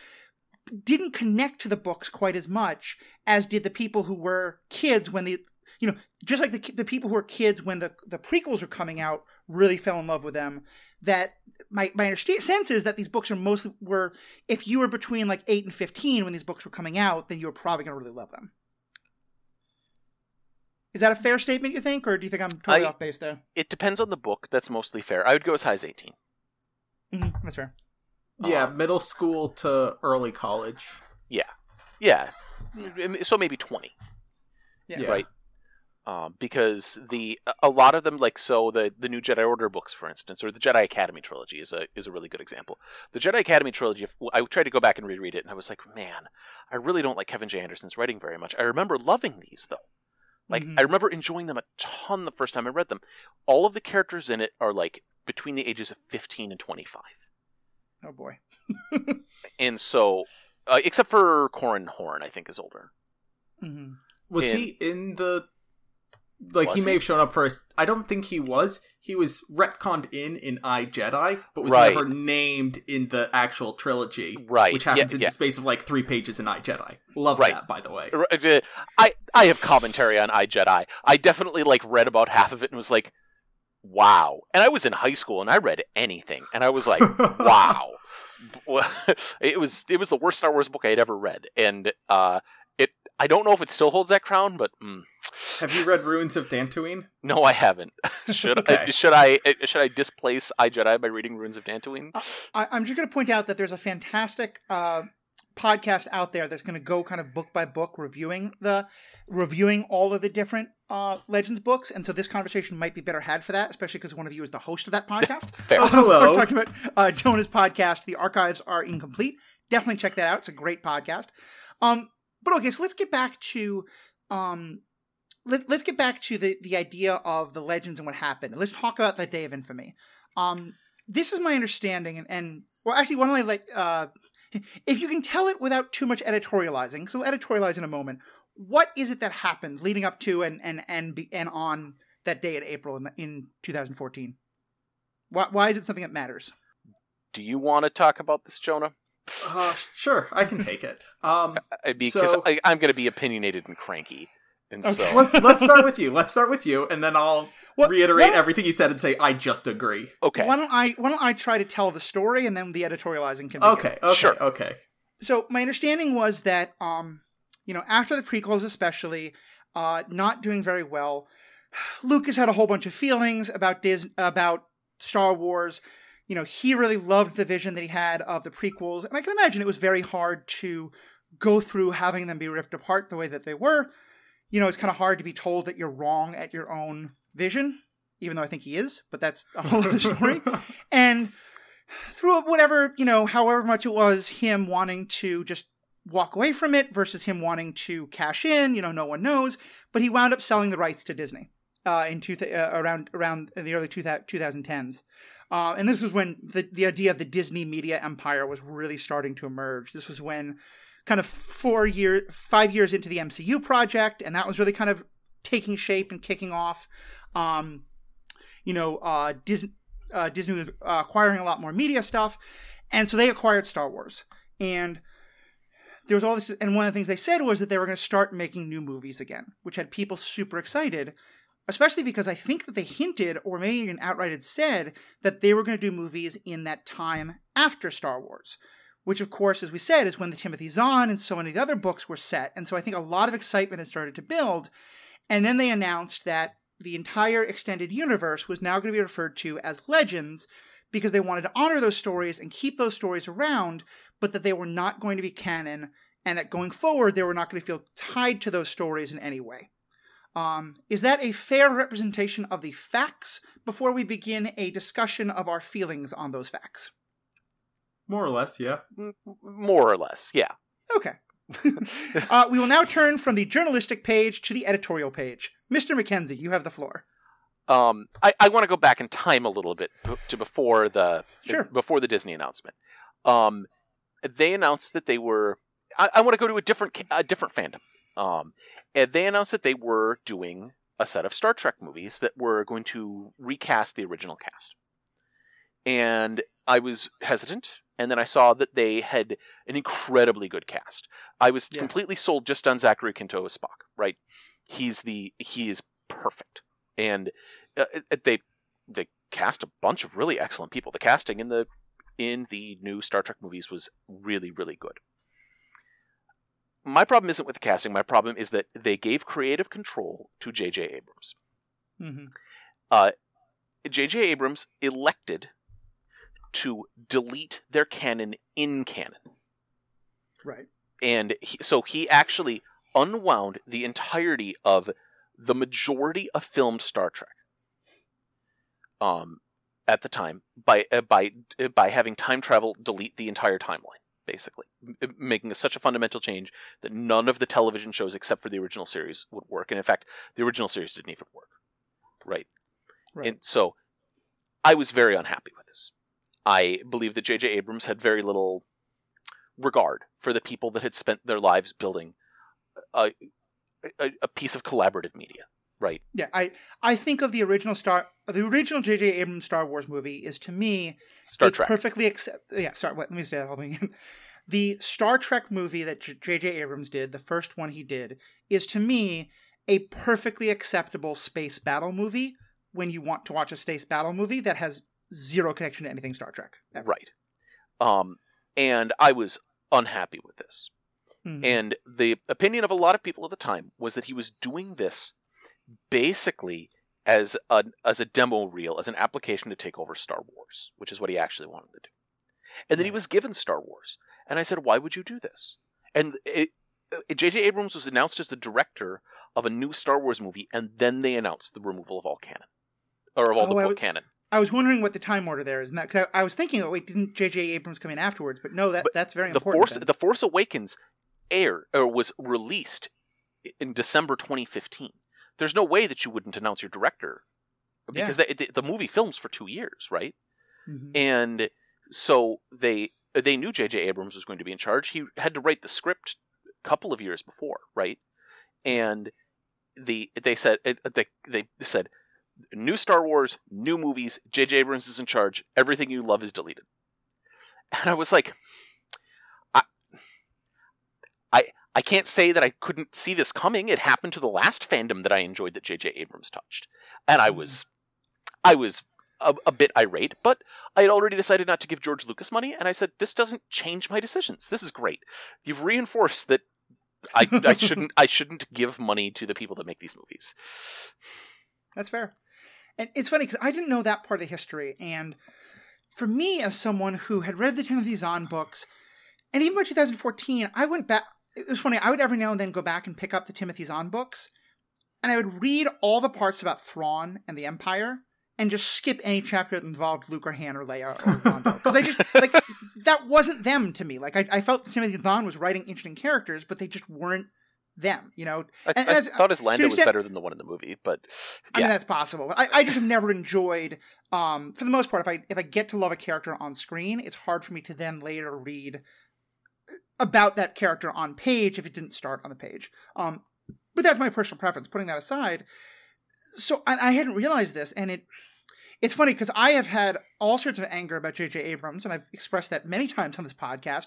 didn't connect to the books quite as much as did the people who were kids when the you know just like the the people who were kids when the the prequels were coming out really fell in love with them that my my sense is that these books are mostly were if you were between like 8 and 15 when these books were coming out then you were probably going to really love them. Is that a fair statement you think or do you think i'm totally I, off base there? It depends on the book. That's mostly fair. I would go as high as 18 mm-hmm, that's fair yeah, um, middle school to early college. Yeah, yeah. So maybe twenty. Yeah. Right. Um, because the a lot of them like so the the new Jedi Order books, for instance, or the Jedi Academy trilogy is a is a really good example. The Jedi Academy trilogy, I tried to go back and reread it, and I was like, man, I really don't like Kevin J. Anderson's writing very much. I remember loving these though. Like mm-hmm. I remember enjoying them a ton the first time I read them. All of the characters in it are like between the ages of 15 and 25. Oh boy. and so, uh, except for Corran Horn, I think is older. Mm-hmm. Was and, he in the? Like he may he? have shown up first. I don't think he was. He was retconned in in I Jedi, but was right. never named in the actual trilogy. Right, which happens yeah, in yeah. the space of like three pages in I Jedi. Love right. that, by the way. Uh, I I have commentary on I Jedi. I definitely like read about half of it and was like, wow. And I was in high school and I read anything and I was like, wow. it was it was the worst Star Wars book I had ever read, and uh, it I don't know if it still holds that crown, but mm. have you read Ruins of Dantooine? No, I haven't. should okay. I, should I should I displace I Jedi by reading Ruins of Dantooine? Uh, I, am just going to point out that there's a fantastic uh, podcast out there that's going to go kind of book by book reviewing the reviewing all of the different uh, Legends books, and so this conversation might be better had for that, especially because one of you is the host of that podcast. Oh, hello. We're talking about uh, Jonah's podcast. The archives are incomplete. Definitely check that out. It's a great podcast. Um, but okay, so let's get back to um, let, let's get back to the the idea of the legends and what happened. Let's talk about that day of infamy. Um, this is my understanding, and, and well, actually, why don't I like uh, if you can tell it without too much editorializing. So editorialize in a moment. What is it that happened leading up to and and and be, and on that day in April in, in 2014? Why, why is it something that matters? Do you want to talk about this, Jonah? Uh, sure, I can take it. Um, Because So- I, I'm going to be opinionated and cranky, and Okay. so let, let's start with you. Let's start with you, and then I'll What- reiterate what- everything you said and say I just agree. okay. Why don't I why don't I try to tell the story and then the editorializing can begin. Okay, okay, Sure. okay. so my understanding was that um you know after the prequels especially uh not doing very well lucas had a whole bunch of feelings about Dis- about star wars you know he really loved the vision that he had of the prequels and i can imagine it was very hard to go through having them be ripped apart the way that they were you know it's kind of hard to be told that you're wrong at your own vision even though i think he is but that's a whole other story. And through whatever you know however much it was him wanting to just walk away from it versus him wanting to cash in you know no one knows. But he wound up selling the rights to disney uh, in two th- uh, around around the early two thou- 2010s uh, and this was when the, the idea of the disney media empire was really starting to emerge. This was when kind of four year five years into the mcu project and that was really kind of taking shape and kicking off um, you know uh, disney uh, Disney was uh, acquiring a lot more media stuff, and so they acquired Star Wars. And there was all this, and one of the things they said was that they were going to start making new movies again, which had people super excited. Especially because I think that they hinted, or maybe even outright had said, that they were going to do movies in that time after Star Wars. Which, of course, as we said, is when the Timothy Zahn and so many of the other books were set. And so I think a lot of excitement had started to build. And then they announced that the entire extended universe was now going to be referred to as Legends because they wanted to honor those stories and keep those stories around, but that they were not going to be canon and that going forward they were not going to feel tied to those stories in any way. Um, is that a fair representation of the facts before we begin a discussion of our feelings on those facts? More or less, yeah. More or less, yeah. Okay. uh, we will now turn from the journalistic page to the editorial page. Mr. Mackenzie, you have the floor. Um, I, I want to go back in time a little bit to before the Sure. before the Disney announcement. Um, they announced that they were. I, I want to go to a different a different fandom. Um, and they announced that they were doing a set of Star Trek movies that were going to recast the original cast. And I was hesitant, and then I saw that they had an incredibly good cast. I was Yeah. completely sold just on Zachary Quinto as Spock. Right, he's the he is perfect, and uh, they they cast a bunch of really excellent people. The casting in the in the new Star Trek movies was really really good. My problem isn't with the casting. My problem is that they gave creative control to J.J. Abrams. Mm-hmm. J.J. Abrams elected to delete their canon in canon. Right. and he, so he actually unwound the entirety of the majority of filmed Star Trek. Um, at the time by uh, by uh, by having time travel delete the entire timeline, basically M- making such a fundamental change that none of the television shows except for the original series would work, and in fact, the original series didn't even work. Right. Right. And so, I was very unhappy with this. I believe that J.J. Abrams had very little regard for the people that had spent their lives building a, a, a piece of collaborative media, right? Yeah, I I think of the original Star the original J.J. Abrams Star Wars movie is to me Star Trek. perfectly accept. Yeah, sorry. Wait, let me say that whole thing again. The Star Trek movie that J.J. Abrams did, the first one he did, is to me a perfectly acceptable space battle movie. When you want to watch a space battle movie that has zero connection to anything Star Trek, ever. Right. Um, and I was unhappy with this. Mhm. And the opinion of a lot of people at the time was that he was doing this basically as a as a demo reel, as an application to take over Star Wars, which is what he actually wanted to do. And then he was given Star Wars. And I said, why would you do this? And J.J. Abrams was announced as the director of a new Star Wars movie, and then they announced the removal of all canon, or of all Oh, the I book would- canon. I was wondering what the time order there is, and that I, I was thinking, oh wait, didn't J.J. Abrams come in afterwards? But no, that But that's very The important. Force, then. the Force Awakens, aired or was released in December 2015. There's no way that you wouldn't announce your director because the, the, the movie films for two years, right? Mhm. and so they they knew J.J. Abrams was going to be in charge. He had to write the script a couple of years before, right? And the they said they they said new Star Wars, new movies. J.J. Abrams is in charge. Everything you love is deleted. And I was like, I I can't say that I couldn't see this coming. It happened to the last fandom that I enjoyed that J.J. Abrams touched, and I hmm. was I was a, a bit irate, but I had already decided not to give George Lucas money, and I said, "This doesn't change my decisions. This is great. You've reinforced that I, I shouldn't I shouldn't give money to the people that make these movies." That's fair. And it's funny because I didn't know that part of the history. And for me, as someone who had read the Timothy Zahn books, and even by 2014, I went back. It was funny. I would every now and then go back and pick up the Timothy Zahn books, and I would read all the parts about Thrawn and the Empire, and just skip any chapter that involved Luke or Han or Leia or Lando because I just like that wasn't them to me. Like I, I felt Timothy Zahn was writing interesting characters, but they just weren't them. You know, I, And- I and thought his Lando was better than the one in the movie, but I mean that's possible. But I, I just have never enjoyed um for the most part if I if I get to love a character on screen, it's hard for me to then later read about that character on page if it didn't start on the page. Um but that's my personal preference. Putting that aside, so and I hadn't realized this, and it it's funny because I have had all sorts of anger about J.J. Abrams, and I've expressed that many times on this podcast.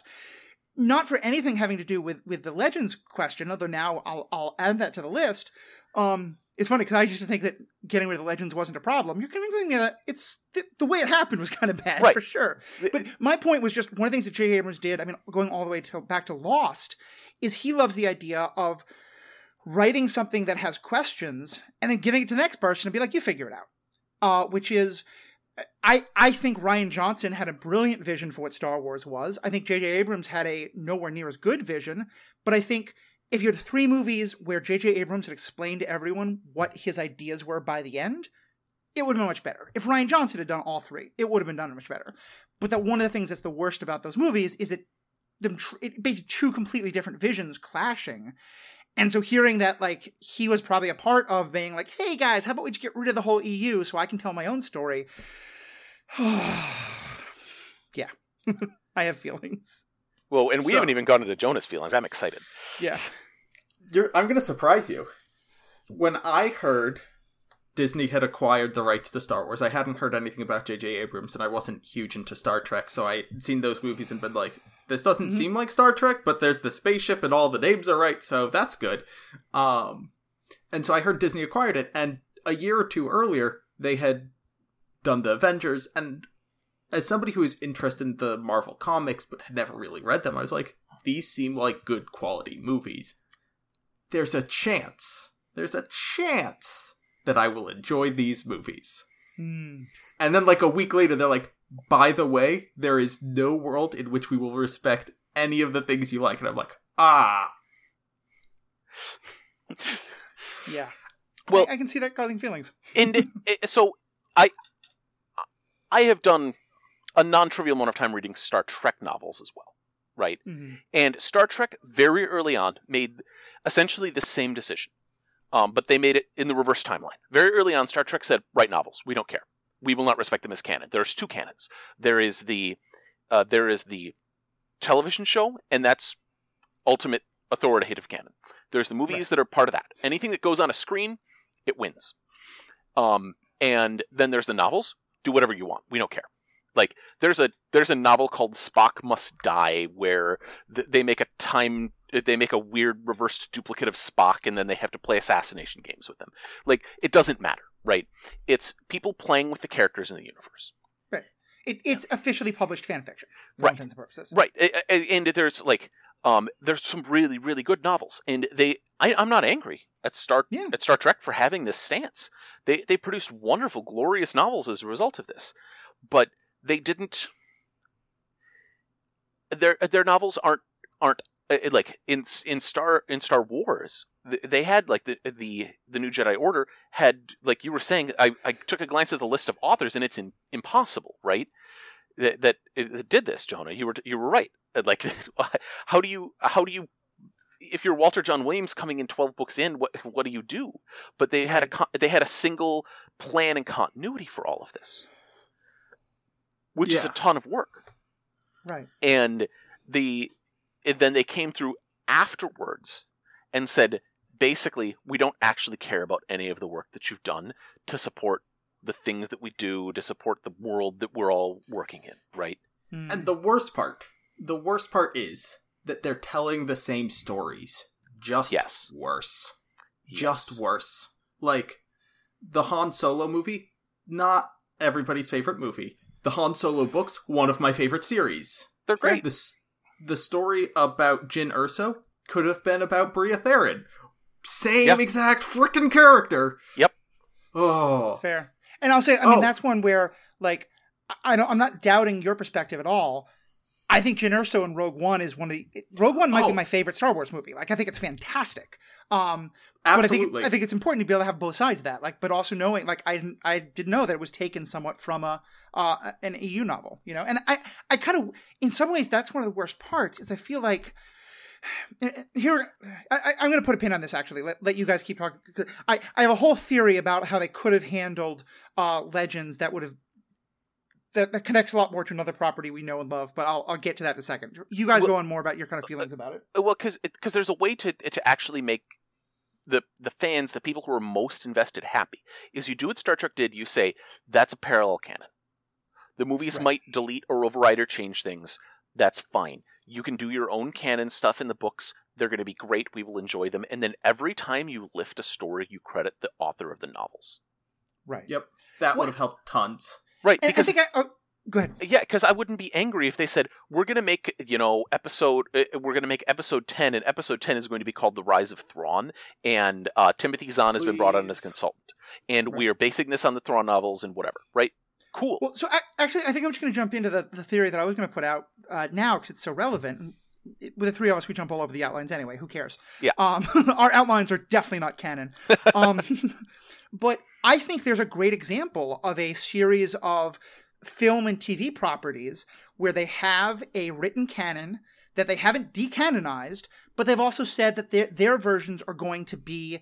Not for anything having to do with with the Legends question, although now I'll I'll add that to the list. Um, it's funny because I used to think that getting rid of the Legends wasn't a problem. You're convincing me that it's the, the way it happened was kind of bad Right. for sure. But my point was just one of the things that J.J. Abrams did. I mean, going all the way to back to Lost, is he loves the idea of writing something that has questions and then giving it to the next person and be like, you figure it out. Uh, which is, I I think Rian Johnson had a brilliant vision for what Star Wars was. I think J.J. Abrams had a nowhere near as good vision, but I think if you had three movies where J.J. Abrams had explained to everyone what his ideas were by the end, it would have been much better. If Rian Johnson had done all three, it would have been done much better. But that one of the things that's the worst about those movies is that them tr- it basically two completely different visions clashing. And so hearing that like he was probably a part of being like, hey guys, how about we just get rid of the whole EU so I can tell my own story? yeah. I have feelings. Well, and we So- haven't even gone into Jonah's feelings. I'm excited. Yeah. You're, I'm going to surprise you. When I heard Disney had acquired the rights to Star Wars, I hadn't heard anything about J.J. Abrams, and I wasn't huge into Star Trek, so I had seen those movies and been like, this doesn't Mhm. seem like Star Trek, but there's the spaceship and all the names are right, so that's good. Um, and so I heard Disney acquired it, and a year or two earlier, they had done the Avengers, and as somebody who is interested in the Marvel comics but had never really read them, I was like, these seem like good quality movies. There's a chance, there's a chance that I will enjoy these movies. Hmm. And then, like, a week later, they're like, by the way, there is no world in which we will respect any of the things you like. And I'm like, ah. Yeah. Well- I, I can see that causing feelings. and it, it- so I I have done a non-trivial amount of time reading Star Trek novels as well, right? Mhm. And Star Trek very early on made essentially the same decision, um, but they made it in the reverse timeline. Very early on, Star Trek said, "Write novels. We don't care. We will not respect them as canon." There's two canons. There is the uh, there is the television show, and that's ultimate authoritative canon. There's the movies Right. that are part of that. Anything that goes on a screen, it wins. Um, and then there's the novels. Do whatever you want. We don't care. Like there's a there's a novel called Spock Must Die where th- they make a time they make a weird reversed duplicate of Spock and then they have to play assassination games with them. Like it doesn't matter, right? It's people playing with the characters in the universe. It, it's officially published fan fiction for Right. intents and purposes. Right, and there's like, um, there's some really, really good novels, and they, I, I'm not angry at Star Yeah. at Star Trek for having this stance. They they produced wonderful, glorious novels as a result of this, but they didn't. their their novels aren't aren't uh, like in in Star in Star Wars they had like the the the new Jedi Order had like you were saying I, I took a glance at the list of authors and it's in, impossible right? That that it, did this Jonah. You were you were right. Like how do you how do you if you're Walter Jon Williams coming in 12 books in what what do you do? But they had a they had a single plan and continuity for all of this which yeah. is a ton of work right and the and then they came through afterwards and said basically we don't actually care about any of the work that you've done to support the things that we do to support the world that we're all working in right hmm. and the worst part the worst part is that they're telling the same stories just yes. worse yes. just worse like the han solo movie not everybody's favorite movie the han solo books one of my favorite series they're great the, the story about Jyn Erso could have been about Bria Tharen. Same yep. exact freaking character. Yep. Oh, fair. And I'll say, I mean, oh. that's one where, like, I don't, I'm not doubting your perspective at all. I think Jyn Erso in Rogue One is one of the Rogue One might oh. be my favorite Star Wars movie. Like, I think it's fantastic. Um, Absolutely. But I think I think it's important to be able to have both sides of that. Like, but also knowing, like, I didn't I didn't know that it was taken somewhat from a uh, an EU novel, you know. And I I kind of in some ways that's one of the worst parts is I feel like here I, am going to put a pin on this actually let, let you guys keep talking I, I have a whole theory about how they could have handled uh, legends that would have that, that connects a lot more to another property we know and love but i'll, I'll get to that in a second you guys well, go on more about your kind of feelings about it uh, well because because there's a way to to actually make the the fans, the people who are most invested, happy. Is you do what Star Trek did. You say that's a parallel canon. The movies right. might delete or override or change things. That's fine. You can do your own canon stuff in the books. They're going to be great. We will enjoy them. And then every time you lift a story, you credit the author of the novels. Right. Yep. That would have helped tons. Right. And because I think I, oh, Go ahead. Yeah, because I wouldn't be angry if they said we're going to make you know episode uh, we're going to make episode ten, and episode ten is going to be called the Rise of Thrawn, and uh, Timothy Zahn Please. has been brought on as consultant, and right. we are basing this on the Thrawn novels and whatever, right? Cool. Well, so I, actually, I think I'm just going to jump into the, the theory that I was going to put out uh, now because it's so relevant. With the three of us, we jump all over the outlines anyway. Who cares? Yeah. Um, our outlines are definitely not canon. Um, but I think there's a great example of a series of film and TV properties where they have a written canon that they haven't decanonized, but they've also said that their, their versions are going to be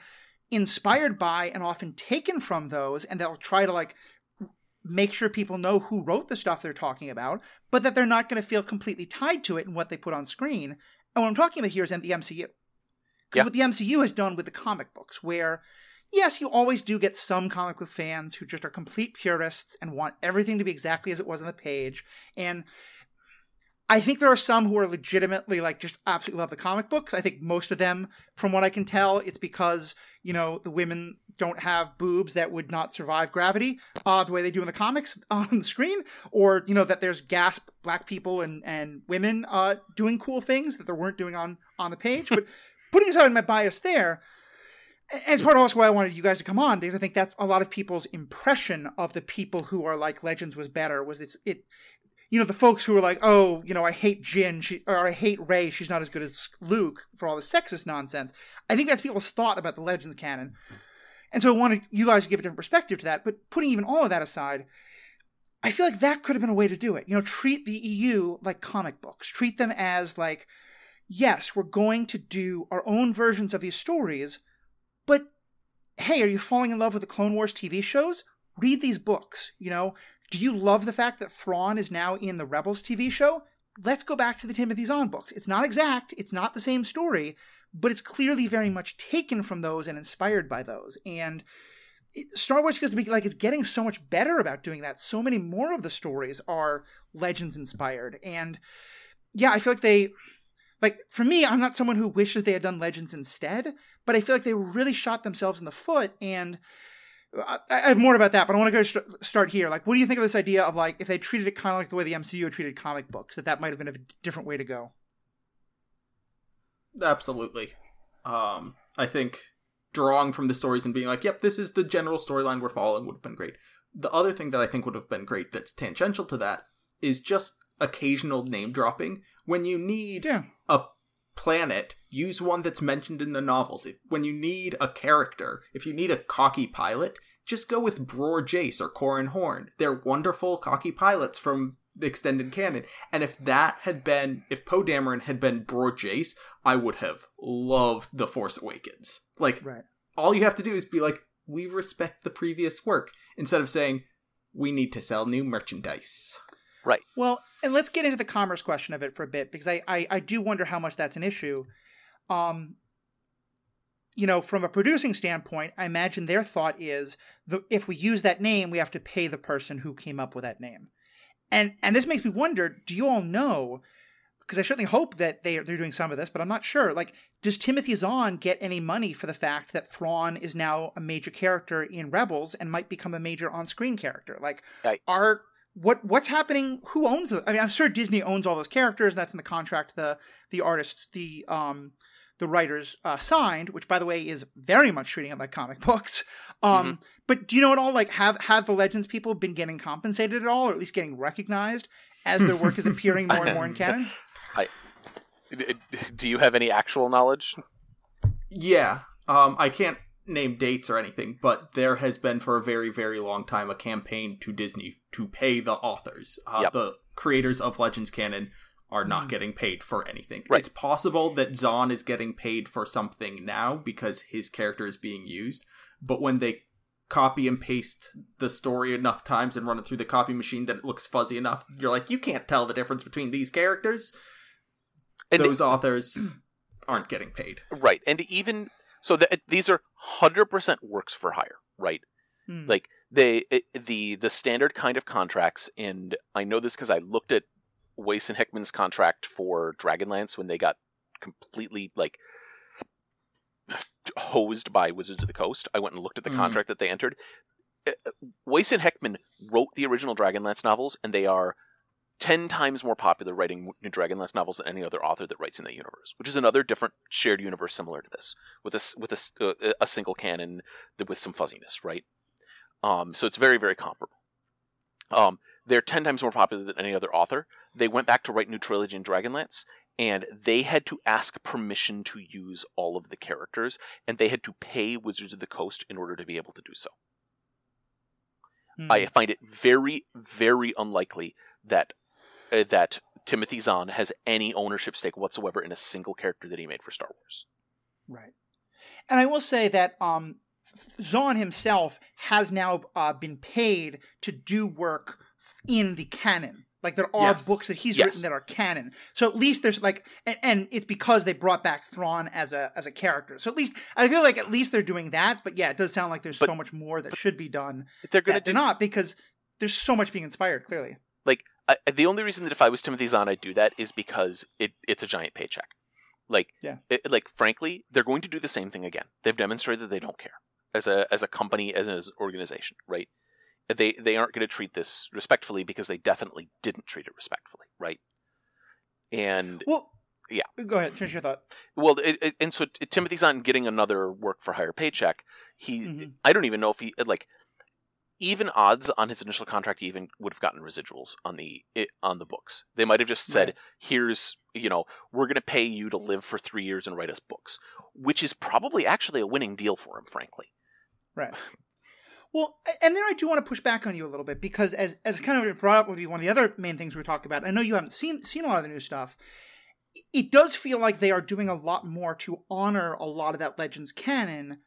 inspired by and often taken from those, and they'll try to like make sure people know who wrote the stuff they're talking about, but that they're not going to feel completely tied to it and what they put on screen. And what I'm talking about here is the MCU. Yeah. What the MCU has done with the comic books, where yes, you always do get some comic book fans who just are complete purists and want everything to be exactly as it was on the page. And I think there are some who are legitimately like just absolutely love the comic books. I think most of them, from what I can tell, it's because, you know, the women don't have boobs that would not survive gravity uh, the way they do in the comics on the screen, or, you know, that there's gasp black people and, and women uh, doing cool things that they weren't doing on, on the page. But putting aside my bias there, and it's part of also why I wanted you guys to come on because I think that's a lot of people's impression of the people who are like Legends was better was it's it you know the folks who are like oh you know I hate Jyn she, or I hate Rey, she's not as good as Luke for all the sexist nonsense. I think that's people's thought about the Legends canon. And so I wanted you guys to give a different perspective to that but putting even all of that aside I feel like that could have been a way to do it. You know treat the EU like comic books. Treat them as like yes we're going to do our own versions of these stories but hey, are you falling in love with the Clone Wars TV shows? Read these books. You know, do you love the fact that Thrawn is now in the Rebels TV show? Let's go back to the Timothy Zahn books. It's not exact, it's not the same story, but it's clearly very much taken from those and inspired by those. And Star Wars goes to be like it's getting so much better about doing that. So many more of the stories are legends inspired. And yeah, I feel like they like for me, I'm not someone who wishes they had done Legends instead, but I feel like they really shot themselves in the foot. And I, have more about that, but I want to go st- start here. Like, what do you think of this idea of like if they treated it kind of like the way the MCU treated comic books, that that might have been a different way to go? Absolutely. Um, I think drawing from the stories and being like, "Yep, this is the general storyline we're following," would have been great. The other thing that I think would have been great that's tangential to that is just occasional name dropping. When you need Yeah. a planet, use one that's mentioned in the novels. If, when you need a character, if you need a cocky pilot, just go with Bror Jace or Corran Horn. They're wonderful cocky pilots from the extended canon. And if that had been, if Poe Dameron had been Bror Jace, I would have loved The Force Awakens. Like, Right. all you have to do is be like, we respect the previous work, instead of saying, we need to sell new merchandise. Right. Well, and let's get into the commerce question of it for a bit because I, I, I do wonder how much that's an issue. Um, you know, from a producing standpoint, I imagine their thought is the if we use that name, we have to pay the person who came up with that name, and and this makes me wonder: Do you all know? Because I certainly hope that they they're doing some of this, but I'm not sure. Like, does Timothy Zahn get any money for the fact that Thrawn is now a major character in Rebels and might become a major on-screen character? Like, I- are what what's happening? Who owns it? I mean, I'm sure Disney owns all those characters, and that's in the contract the the artists, the um the writers uh, signed, which by the way is very much treating it like comic books. Um, but do you know at all? Like, have have the Legends people been getting compensated at all, or at least getting recognized as their work is appearing more and more in canon? D- Do you have any actual knowledge? Yeah, um, I can't name dates or anything, but there has been for a very, very long time a campaign to Disney to pay the authors. Uh, Yep. The creators of Legends canon are not Mm. getting paid for anything. Right. It's possible that Zahn is getting paid for something now because his character is being used, but when they copy and paste the story enough times and run it through the copy machine that it looks fuzzy enough, you're like, you can't tell the difference between these characters. And Those authors aren't getting paid. right, and even so, the, these are hundred percent works for hire, right? Hmm. Like they it, the the standard kind of contracts, and I know this because I looked at Weiss and Hickman's contract for Dragonlance when they got completely like hosed by Wizards of the Coast. I went and looked at the Mhm. contract that they entered. Uh, Weiss and Hickman wrote the original Dragonlance novels, and they are ten times more popular writing new Dragonlance novels than any other author that writes in that universe, which is another different shared universe similar to this, with a with a, s- uh, a single canon with some fuzziness, right? Um, so it's very very comparable. Um, they're ten times more popular than any other author. They went back to write new trilogy in Dragonlance, and they had to ask permission to use all of the characters, and they had to pay Wizards of the Coast in order to be able to do so. Hmm. I find it very, very unlikely that uh, that Timothy Zahn has any ownership stake whatsoever in a single character that he made for Star Wars. Right. And I will say that um, Zahn himself has now uh, been paid to do work in the canon. Like there are Yes. books that he's Yes. written that are canon. So at least there's like, and, and it's because they brought back Thrawn as a as a character. So at least I feel like at least they're doing that. But yeah, it does sound like there's But- so much more that should be done They're going to do not because there's so much being inspired. Clearly, I, the only reason that if I was Timothy Zahn, I'd do that is because it it's a giant paycheck. Like, Yeah. it, like frankly, they're going to do the same thing again. They've demonstrated that they don't care as a as a company as an organization, right? They they aren't going to treat this respectfully because they definitely didn't treat it respectfully, right? And well, Yeah. Go ahead, finish your thought. well, it, it, and so Timothy's Zahn getting another work for hire paycheck, he Mhm. I don't even know if he like even odds on his initial contract he even would have gotten residuals on the on the books. They might have just said, Right. "Here's you know we're going to pay you to live for three years and write us books," which is probably actually a winning deal for him, frankly. Right. Well, and there I do want to push back on you a little bit because as as kind of brought up would be one of the other main things we were talking about. I know you haven't seen seen a lot of the new stuff. It does feel like they are doing a lot more to honor a lot of that Legends canon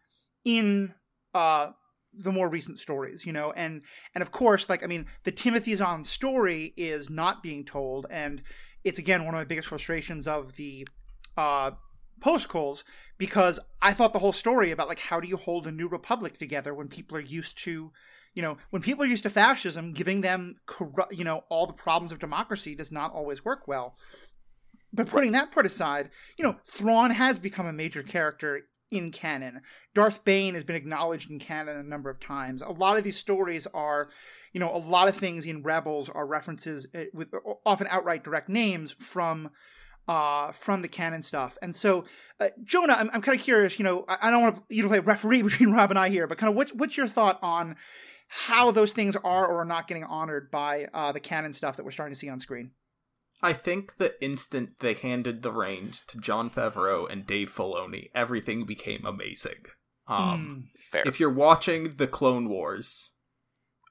in uh the more recent stories, you know, and and of course, like I mean, the Timothy Zahn story is not being told, and it's again one of my biggest frustrations of the uh post calls because I thought the whole story about like how do you hold a new republic together when people are used to, you know, when people are used to fascism, giving them corru- you know all the problems of democracy does not always work well. But putting that part aside, you know, Thrawn has become a major character in canon. Darth Bane has been acknowledged in canon a number of times. A lot of these stories are, you know, a lot of things in Rebels are references uh, with often outright direct names from uh, from the canon stuff. And so, uh, Jonah, I'm, I'm kind of curious. You know, I, I don't want you to play referee between Rob and I here, but kind of what's what's your thought on how those things are or are not getting honored by uh, the canon stuff that we're starting to see on screen? I think the instant they handed the reins to Jon Favreau and Dave Filoni, everything became amazing. Um, Mm. Fair. if you're watching the Clone Wars,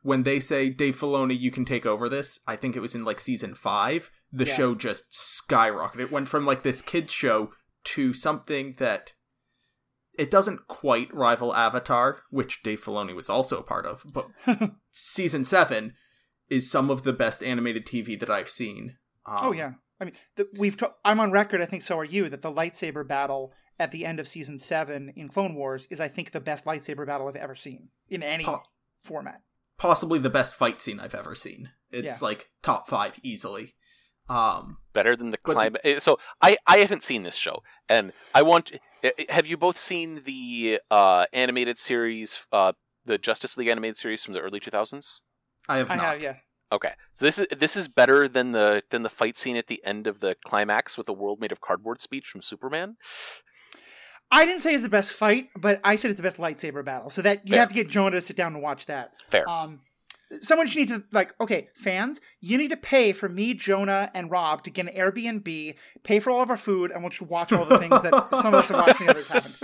when they say Dave Filoni, you can take over this, I think it was in like season five. The Yeah. show just skyrocketed. It went from like this kids show to something that it doesn't quite rival Avatar, which Dave Filoni was also a part of, but season seven is some of the best animated TV that I've seen. Um, oh yeah, I mean, the, we've. i I'm on record. I think so are you. That the lightsaber battle at the end of season seven in Clone Wars is, I think, the best lightsaber battle I've ever seen in any format. Possibly the best fight scene I've ever seen. It's Yeah. like top five easily. Um, better than the But the- So I I haven't seen this show, and I want. eh, Have you both seen the uh, animated series, uh, the Justice League animated series from the early 2000s? I have I have, yeah. Okay, so this is this is better than the than the fight scene at the end of the climax with the world made of cardboard speech from Superman. I didn't say it's the best fight, but I said it's the best lightsaber battle. So that you Fair. have to get Jonah to sit down and watch that. Fair. Um, someone just need to like, okay, fans, you need to pay for me, Jonah, and Rob to get an Airbnb, pay for all of our food, and we'll just watch all the things that some of us have watched and others haven't.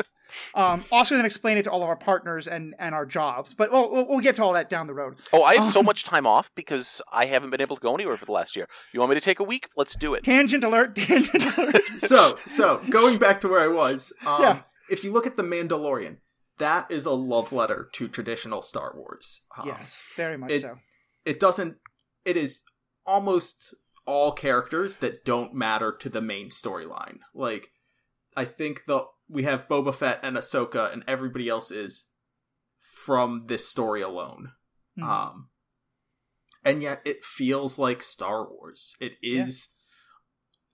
Um, also, then explain it to all of our partners and and our jobs. But we'll we'll, we'll get to all that down the road. Oh, I have so Um, much time off because I haven't been able to go anywhere for the last year. You want me to take a week? Let's do it. Tangent alert! Tangent alert! so, so going back to where I was, um, Yeah. if you look at the Mandalorian, that is a love letter to traditional Star Wars. Um, yes, very much it- so. it doesn't. It is almost all characters that don't matter to the main storyline. Like, I think the we have Boba Fett and Ahsoka, and everybody else is from this story alone. Mhm. Um, and yet it feels like Star Wars. It is.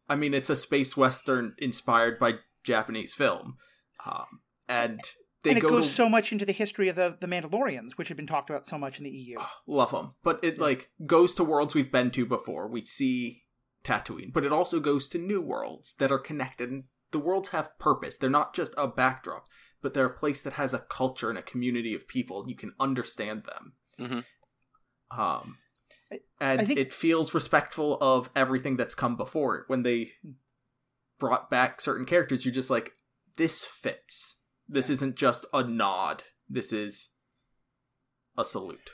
Yeah. I mean, it's a space western inspired by Japanese film, um, and they and it go goes to so much into the history of the the Mandalorians, which have been talked about so much in the EU. love them, but it like goes to worlds we've been to before. We see Tatooine, but it also goes to new worlds that are connected. And the worlds have purpose. They're not just a backdrop, but they're a place that has a culture and a community of people. You can understand them. Mhm. Um, and think- it feels respectful of everything that's come before it. When they brought back certain characters, you're just like, this fits. This isn't just a nod. This is a salute.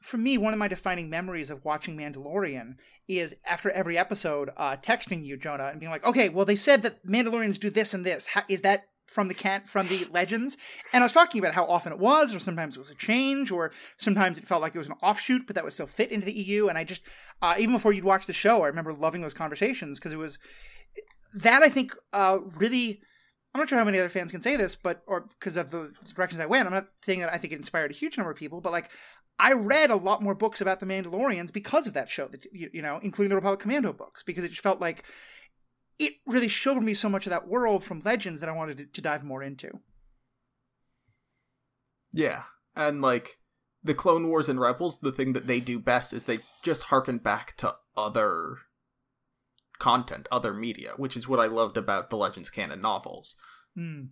For me, one of my defining memories of watching Mandalorian is after every episode, uh, texting you, Jonah, and being like, "Okay, well, they said that Mandalorians do this and this. How, is that from the can from the legends?" And I was talking about how often it was, or sometimes it was a change, or sometimes it felt like it was an offshoot, but that would still fit into the EU. And I just, uh, even before you'd watch the show, I remember loving those conversations because it was that I think uh, really. I'm not sure how many other fans can say this, but or because of the directions I went, I'm not saying that I think it inspired a huge number of people, but like I read a lot more books about the Mandalorians because of that show, that you, you know, including the Republic Commando books, because it just felt like it really showed me so much of that world from Legends that I wanted to, to dive more into. Yeah. And like the Clone Wars and Rebels, the thing that they do best is they just harken back to other content, other media, which is what I loved about the Legends canon novels. Hmm.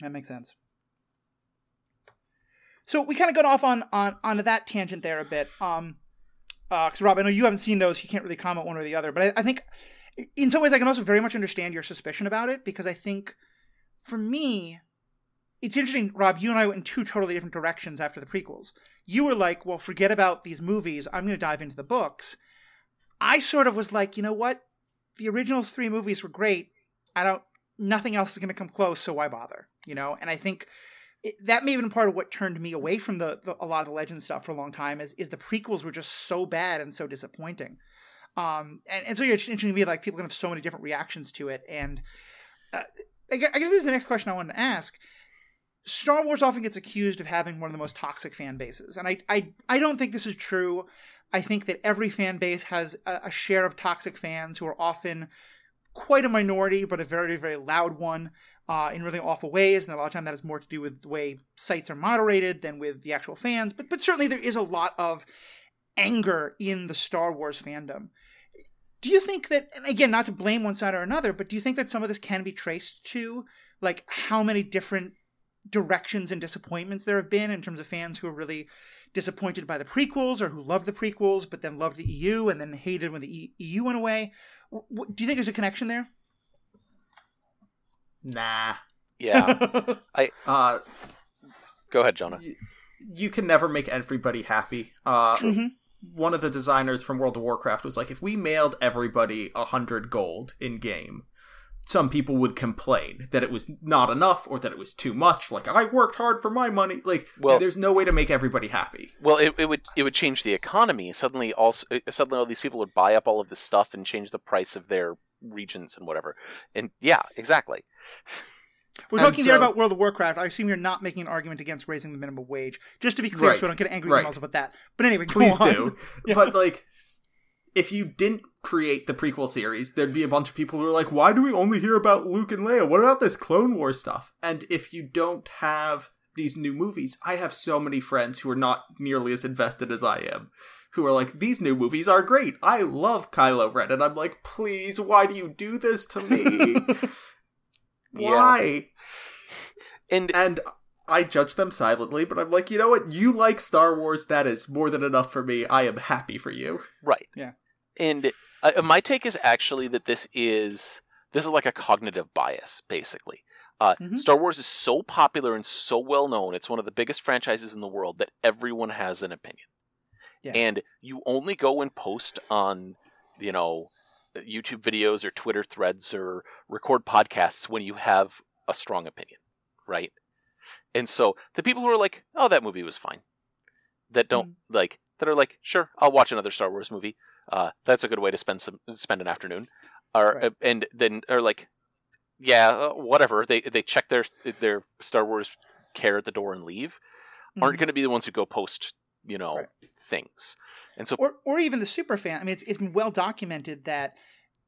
That makes sense. So we kind of got off on on onto that tangent there a bit. Um, because Rob, I know you haven't seen those, you can't really comment one or the other, but I, I think in some ways I can also very much understand your suspicion about it because I think for me, it's interesting, Rob. You and I went in two totally different directions after the prequels. You were like, "Well, forget about these movies. I'm going to dive into the books." I sort of was like, "You know what? The original three movies were great. I don't. Nothing else is going to come close, so why bother?" You know. And I think it, that may have been part of what turned me away from the, the a lot of the legend stuff for a long time. Is is the prequels were just so bad and so disappointing. Um, and, and so it's interesting to me like people can have so many different reactions to it. And uh, I guess I guess this is the next question I wanted to ask. Star Wars often gets accused of having one of the most toxic fan bases, and I I, I don't think this is true. I think that every fan base has a, a share of toxic fans who are often quite a minority, but a very very loud one uh, in really awful ways, and a lot of time that has more to do with the way sites are moderated than with the actual fans. But but certainly there is a lot of anger in the Star Wars fandom. Do you think that, and again, not to blame one side or another, but do you think that some of this can be traced to like how many different directions and disappointments there have been in terms of fans who are really disappointed by the prequels or who loved the prequels but then loved the EU and then hated when the e- EU went away. W- w- do you think there's a connection there? Nah. Yeah. Uh, Go ahead, Jonah. you can never make everybody happy. Uh, Mhm. one of the designers from World of Warcraft was like, if we mailed everybody a hundred gold in game, some people would complain that it was not enough or that it was too much. Like, I worked hard for my money. Like, Well- there's no way to make everybody happy. Well, it, it would it would change the economy. Suddenly, also uh, suddenly all these people would buy up all of this stuff and change the price of their regions and whatever. And yeah, exactly. We're And talking there so- about World of Warcraft. I assume you're not making an argument against raising the minimum wage. Just to be clear, Right. so I don't get angry Right. emails about that. But anyway, go Please on. do. Yeah. But, like, if you didn't create the prequel series, there'd be a bunch of people who are like, why do we only hear about Luke and Leia? What about this Clone War stuff? And if you don't have these new movies, I have so many friends who are not nearly as invested as I am. Who are like, these new movies are great. I love Kylo Ren. And I'm like, please, why do you do this to me? Yeah. why? And And I judge them silently, but I'm like, you know what? You like Star Wars. That is more than enough for me. I am happy for you. right. Yeah. And uh, my take is actually that this is this is like a cognitive bias, basically. Uh, Mhm. Star Wars is so popular and so well known; it's one of the biggest franchises in the world that everyone has an opinion. Yeah. And you only go and post on, you know, YouTube videos or Twitter threads or record podcasts when you have a strong opinion, right? And so the people who are like, "Oh, that movie was fine," that don't Mm. like that are like, "Sure, I'll watch another Star Wars movie." Uh, that's a good way to spend some spend an afternoon. Or Right. and then are like, "Yeah, uh, whatever." They they check their their Star Wars care at the door and leave. Aren't Mhm. going to be the ones who go post, you know, Right. things. And so or or even the super fan. I mean, it's, it's been well documented that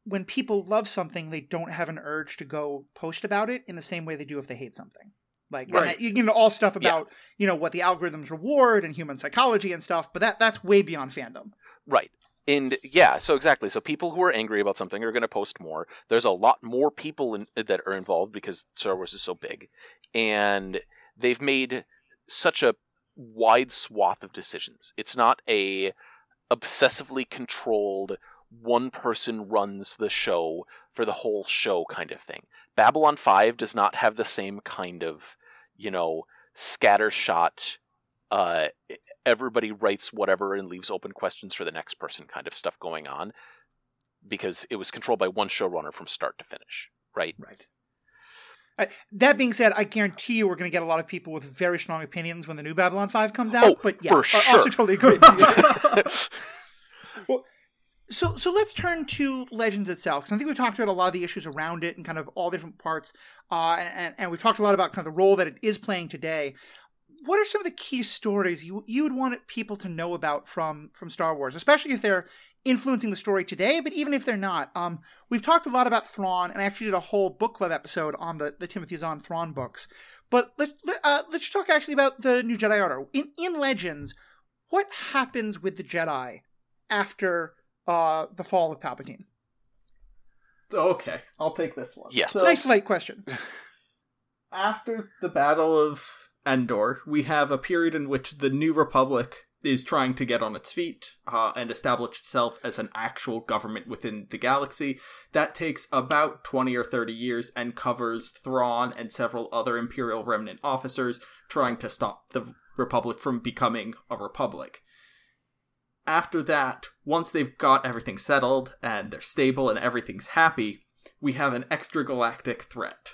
when people love something, they don't have an urge to go post about it in the same way they do if they hate something. Like and Right. that- you can know all stuff about you know what the algorithms reward and human psychology and stuff, but that that's way beyond fandom. Right. And yeah, so exactly. So people who are angry about something are going to post more. There's a lot more people in, that are involved because Star Wars is so big, and they've made such a wide swath of decisions. It's not a obsessively controlled one person runs the show for the whole show kind of thing. Babylon 5 does not have the same kind of, you know, scattershot uh everybody writes whatever and leaves open questions for the next person kind of stuff going on because it was controlled by one showrunner from start to finish, right? Right. That being said, I guarantee you we're going to get a lot of people with very strong opinions when the new Babylon 5 comes out. Oh, but yeah, for I also sure. totally agree. Well, so, so let's turn to Legends itself, because I think we've talked about a lot of the issues around it and kind of all the different parts, uh, and, and we've talked a lot about kind of the role that it is playing today. What are some of the key stories you you would want people to know about from from Star Wars, especially if they're influencing the story today, but even if they're not? Um, we've talked a lot about Thrawn, and I actually did a whole book club episode on the the Timothy Zahn Thrawn books. But let's let, uh, let's talk actually about the New Jedi Order in in Legends. What happens with the Jedi after uh, the fall of Palpatine? okay, I'll take this one. Yes, So, nice light question. after the Battle of Endor, we have a period in which the New Republic is trying to get on its feet uh, and establish itself as an actual government within the galaxy. That takes about 20 or 30 years and covers Thrawn and several other Imperial Remnant officers trying to stop the Republic from becoming a republic. After that, once they've got everything settled and they're stable and everything's happy, we have an extragalactic threat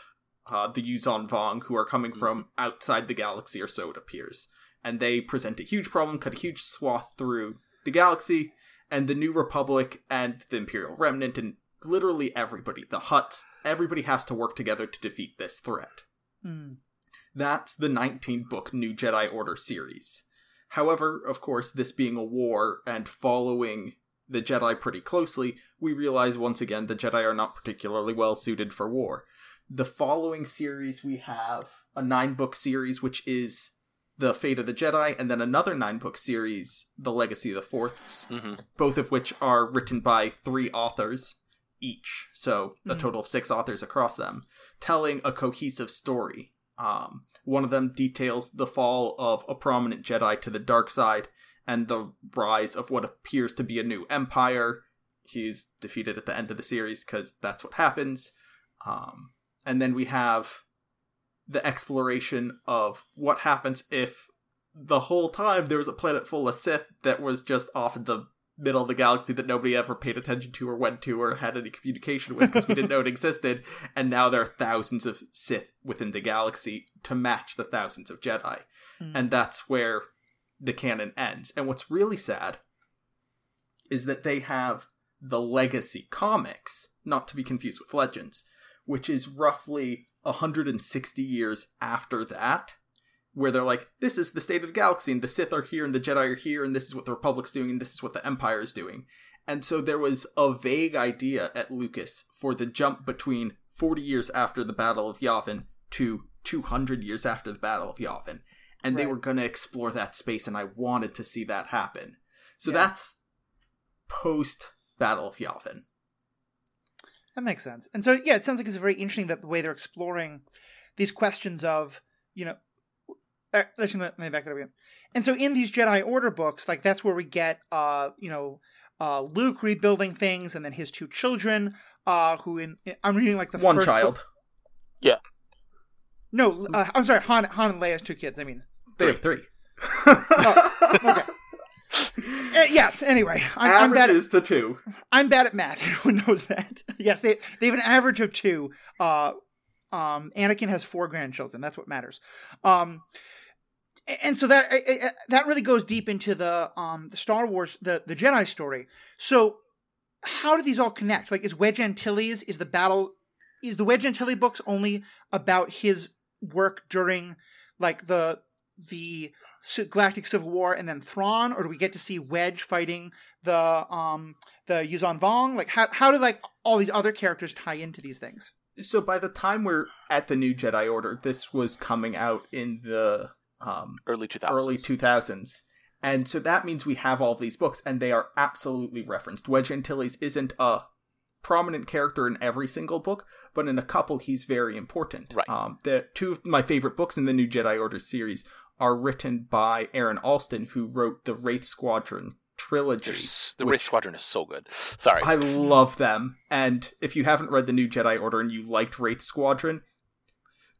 uh, the Yuuzhan Vong, who are coming from outside the galaxy, or so it appears. And they present a huge problem, cut a huge swath through the galaxy, and the New Republic and the Imperial Remnant, and literally everybody, the Hutts, everybody has to work together to defeat this threat. Hmm. That's the 19 book New Jedi Order series. However, of course, this being a war and following the Jedi pretty closely, we realize once again the Jedi are not particularly well suited for war. The following series we have a nine book series which is The Fate of the Jedi, and then another nine book series, The Legacy of the Force, hmm both of which are written by three authors each, so a Mhm. total of six authors across them, telling a cohesive story. Um, one of them details the fall of a prominent Jedi to the dark side and the rise of what appears to be a new empire. He's defeated at the end of the series because that's what happens. Um, and then we have the exploration of what happens if the whole time there was a planet full of Sith that was just off in the middle of the galaxy that nobody ever paid attention to or went to or had any communication with because we didn't know it existed. And now there are thousands of Sith within the galaxy to match the thousands of Jedi. Mm. And that's where the canon ends. And what's really sad is that they have the Legacy comics, not to be confused with Legends, which is roughly 160 years after that where they're like, this is the state of the galaxy, and the Sith are here, and the Jedi are here, and this is what the Republic's doing, and this is what the Empire is doing. And so there was a vague idea at Lucas for the jump between 40 years after the Battle of Yavin to 200 years after the Battle of Yavin. And they were going to explore that space, and I wanted to see that happen. So Yeah. that's post Battle of Yavin. That makes sense. And so, yeah, it sounds like it's very interesting that the way they're exploring these questions of, you know, uh, actually, let me back it up again. And so, in these Jedi Order books, like that's where we get, uh, you know, uh, Luke rebuilding things, and then his two children, uh, who in I'm reading like the One first child. book- No, uh, I'm sorry, Han, Han and Leia's two kids. I mean, They have three. okay. Uh, yes. Anyway, I'm, I'm bad. At, to two. I'm bad at math. Everyone knows that. yes, they they have an average of two. Uh, um, Anakin has four grandchildren. That's what matters. Um, and so that that really goes deep into the um the Star Wars the the Jedi story. So how do these all connect? Like, is Wedge Antilles is the battle? Is the Wedge Antilles books only about his work during like the the Galactic Civil War and then Thrawn, or do we get to see Wedge fighting the um the Yuuzhan Vong? Like, how how do like all these other characters tie into these things? so by the time we're at the new Jedi Order, this was coming out in the um, Early 2000s. early 2000s. And so that means we have all these books, and they are absolutely referenced. Wedge Antilles isn't a prominent character in every single book, but in a couple, he's very important. Right. Um, the two of my favorite books in the New Jedi Order series are written by Aaron Allston, who wrote the Wraith Squadron trilogy. There's- the Wraith Squadron is so good. Sorry. I love them. And if you haven't read the New Jedi Order and you liked Wraith Squadron,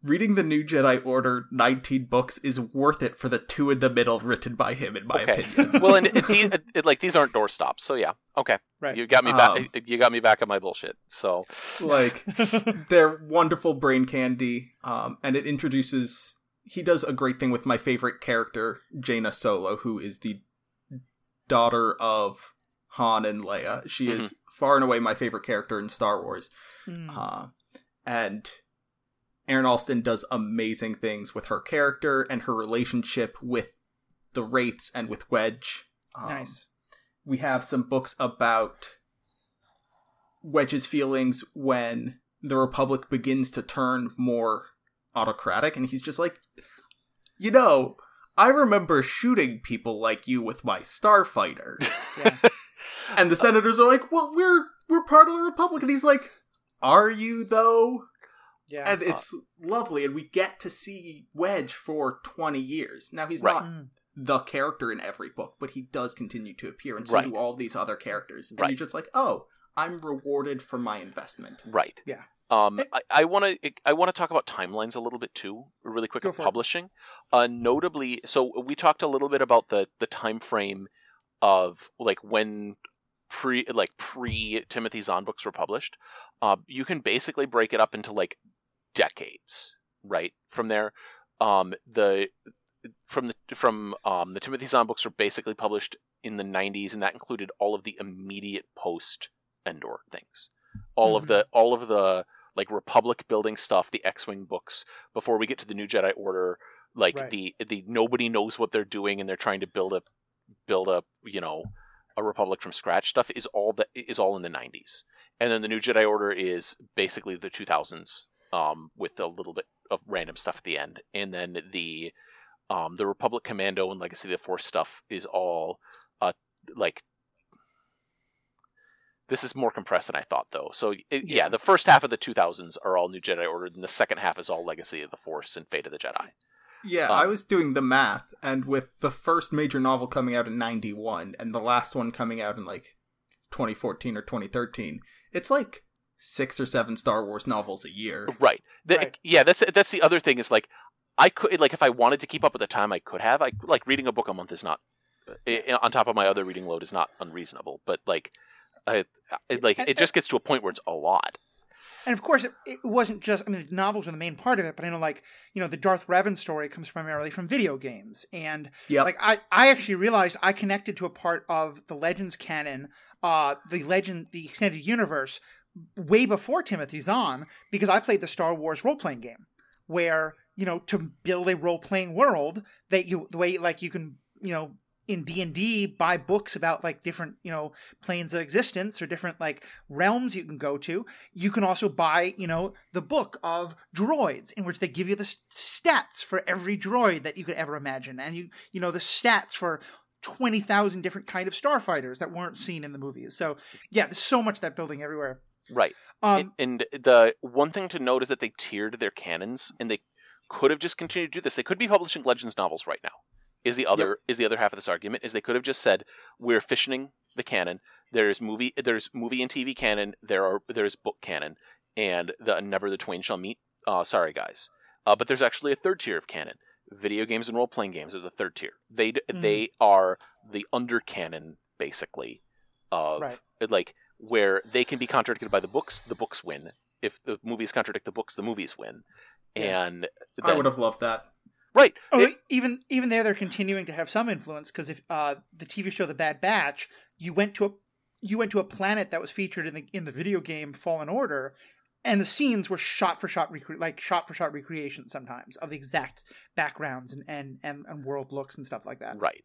reading the New Jedi Order 19 books is worth it for the two in the middle written by him, in my okay. opinion. well, and it, these, it, like these aren't doorstops, so yeah. Okay. Right. You got me back. Um, you got me back on my bullshit. So like, they're wonderful brain candy, um, and it introduces. He does a great thing with my favorite character, Jaina Solo, who is the daughter of Han and Leia. She is far and away my favorite character in Star Wars. Hmm. Uh, and Aaron Allston does amazing things with her character and her relationship with the Wraiths and with Wedge. Um, nice. We have some books about Wedge's feelings when the Republic begins to turn more autocratic, and he's just like, you know, I remember shooting people like you with my starfighter. Yeah. And the senators are like, "Well, we're we're part of the republic," and he's like, "Are you though?" Yeah. And it's lovely, and we get to see Wedge for twenty years. Now he's Right. not Mm. the character in every book, but he does continue to appear, and so Right. do all these other characters. And Right. you're just like, "Oh, I'm rewarded for my investment." right. Yeah. Um, Eh. I, I want to I want to talk about timelines a little bit too, really quick. Go publishing, uh, notably. So we talked a little bit about the the time frame of like when pre like pre Timothy Zahn books were published. Uh, you can basically break it up into like decades, right? From there, um, the from the from um, the Timothy Zahn books were basically published in the 90s, and that included all of the immediate post Endor things, all of the all of the like Republic building stuff, the X-wing books before we get to the New Jedi Order, like Right. the the nobody knows what they're doing and they're trying to build a build a you know a Republic from scratch stuff is all that is all in the 90s, and then the New Jedi Order is basically the 2000s um, with a little bit of random stuff at the end, and then the um, the Republic Commando and Legacy of the Force stuff is all uh, like This is more compressed than I thought, though. So it, yeah. Yeah. the first half of the 2000s are all New Jedi Order, and the second half is all Legacy of the Force and Fate of the Jedi. Yeah, Um, I was doing the math, and with the first major novel coming out in 91 and the last one coming out in like 2014 or 2013, it's like six or seven Star Wars novels a year. Right. The- Right. Yeah, that's that's the other thing is like I could like if I wanted to keep up with the time I could have. I like reading a book a month is not i on top of my other reading load is not unreasonable, but like I, I like And- it just gets to a point where it's a lot. And of course, it, it wasn't just, I mean, the novels are the main part of it, but I know, like, you know, the Darth Revan story comes primarily from video games. And, Yep. like, I, I actually realized I connected to a part of the Legends canon, uh, the Legend, the extended universe, way before Timothy Zahn, because I played the Star Wars role playing game, where, you know, to build a role playing world that you, the way, like, you can, you know, in D&D buy books about like different, you know, planes of existence or different like realms you can go to you can also buy, you know, the book of droids in which they give you the stats for every droid that you could ever imagine, and you, you know, the stats for twenty thousand different kind of starfighters that weren't seen in the movies. So yeah, there's so much of that building everywhere. Right. Um, and, and the one thing to note is that they tiered their canons, and they could have just continued to do this. They could be publishing Legends novels right now. Is the other is the other half of this argument? Is they could have just said we're fissioning the canon. There's movie there's movie and TV canon. There are there's book canon, and the never the twain shall meet. Uh, sorry guys, uh, but there's actually a third tier of canon. Video games and role playing games are the third tier. They d Mhm. they are the under canon basically of Right. like where they can be contradicted by the books, the books win. If the movies contradict the books, the movies win. Yeah. And I would have loved that. Right. oh, It- even even there, they're continuing to have some influence because if uh, the TV show The Bad Batch, you went to a you went to a planet that was featured in the in the video game Fallen Order, and the scenes were shot for shot recre- like shot for shot recreation sometimes of the exact backgrounds and, and and and world looks and stuff like that. Right.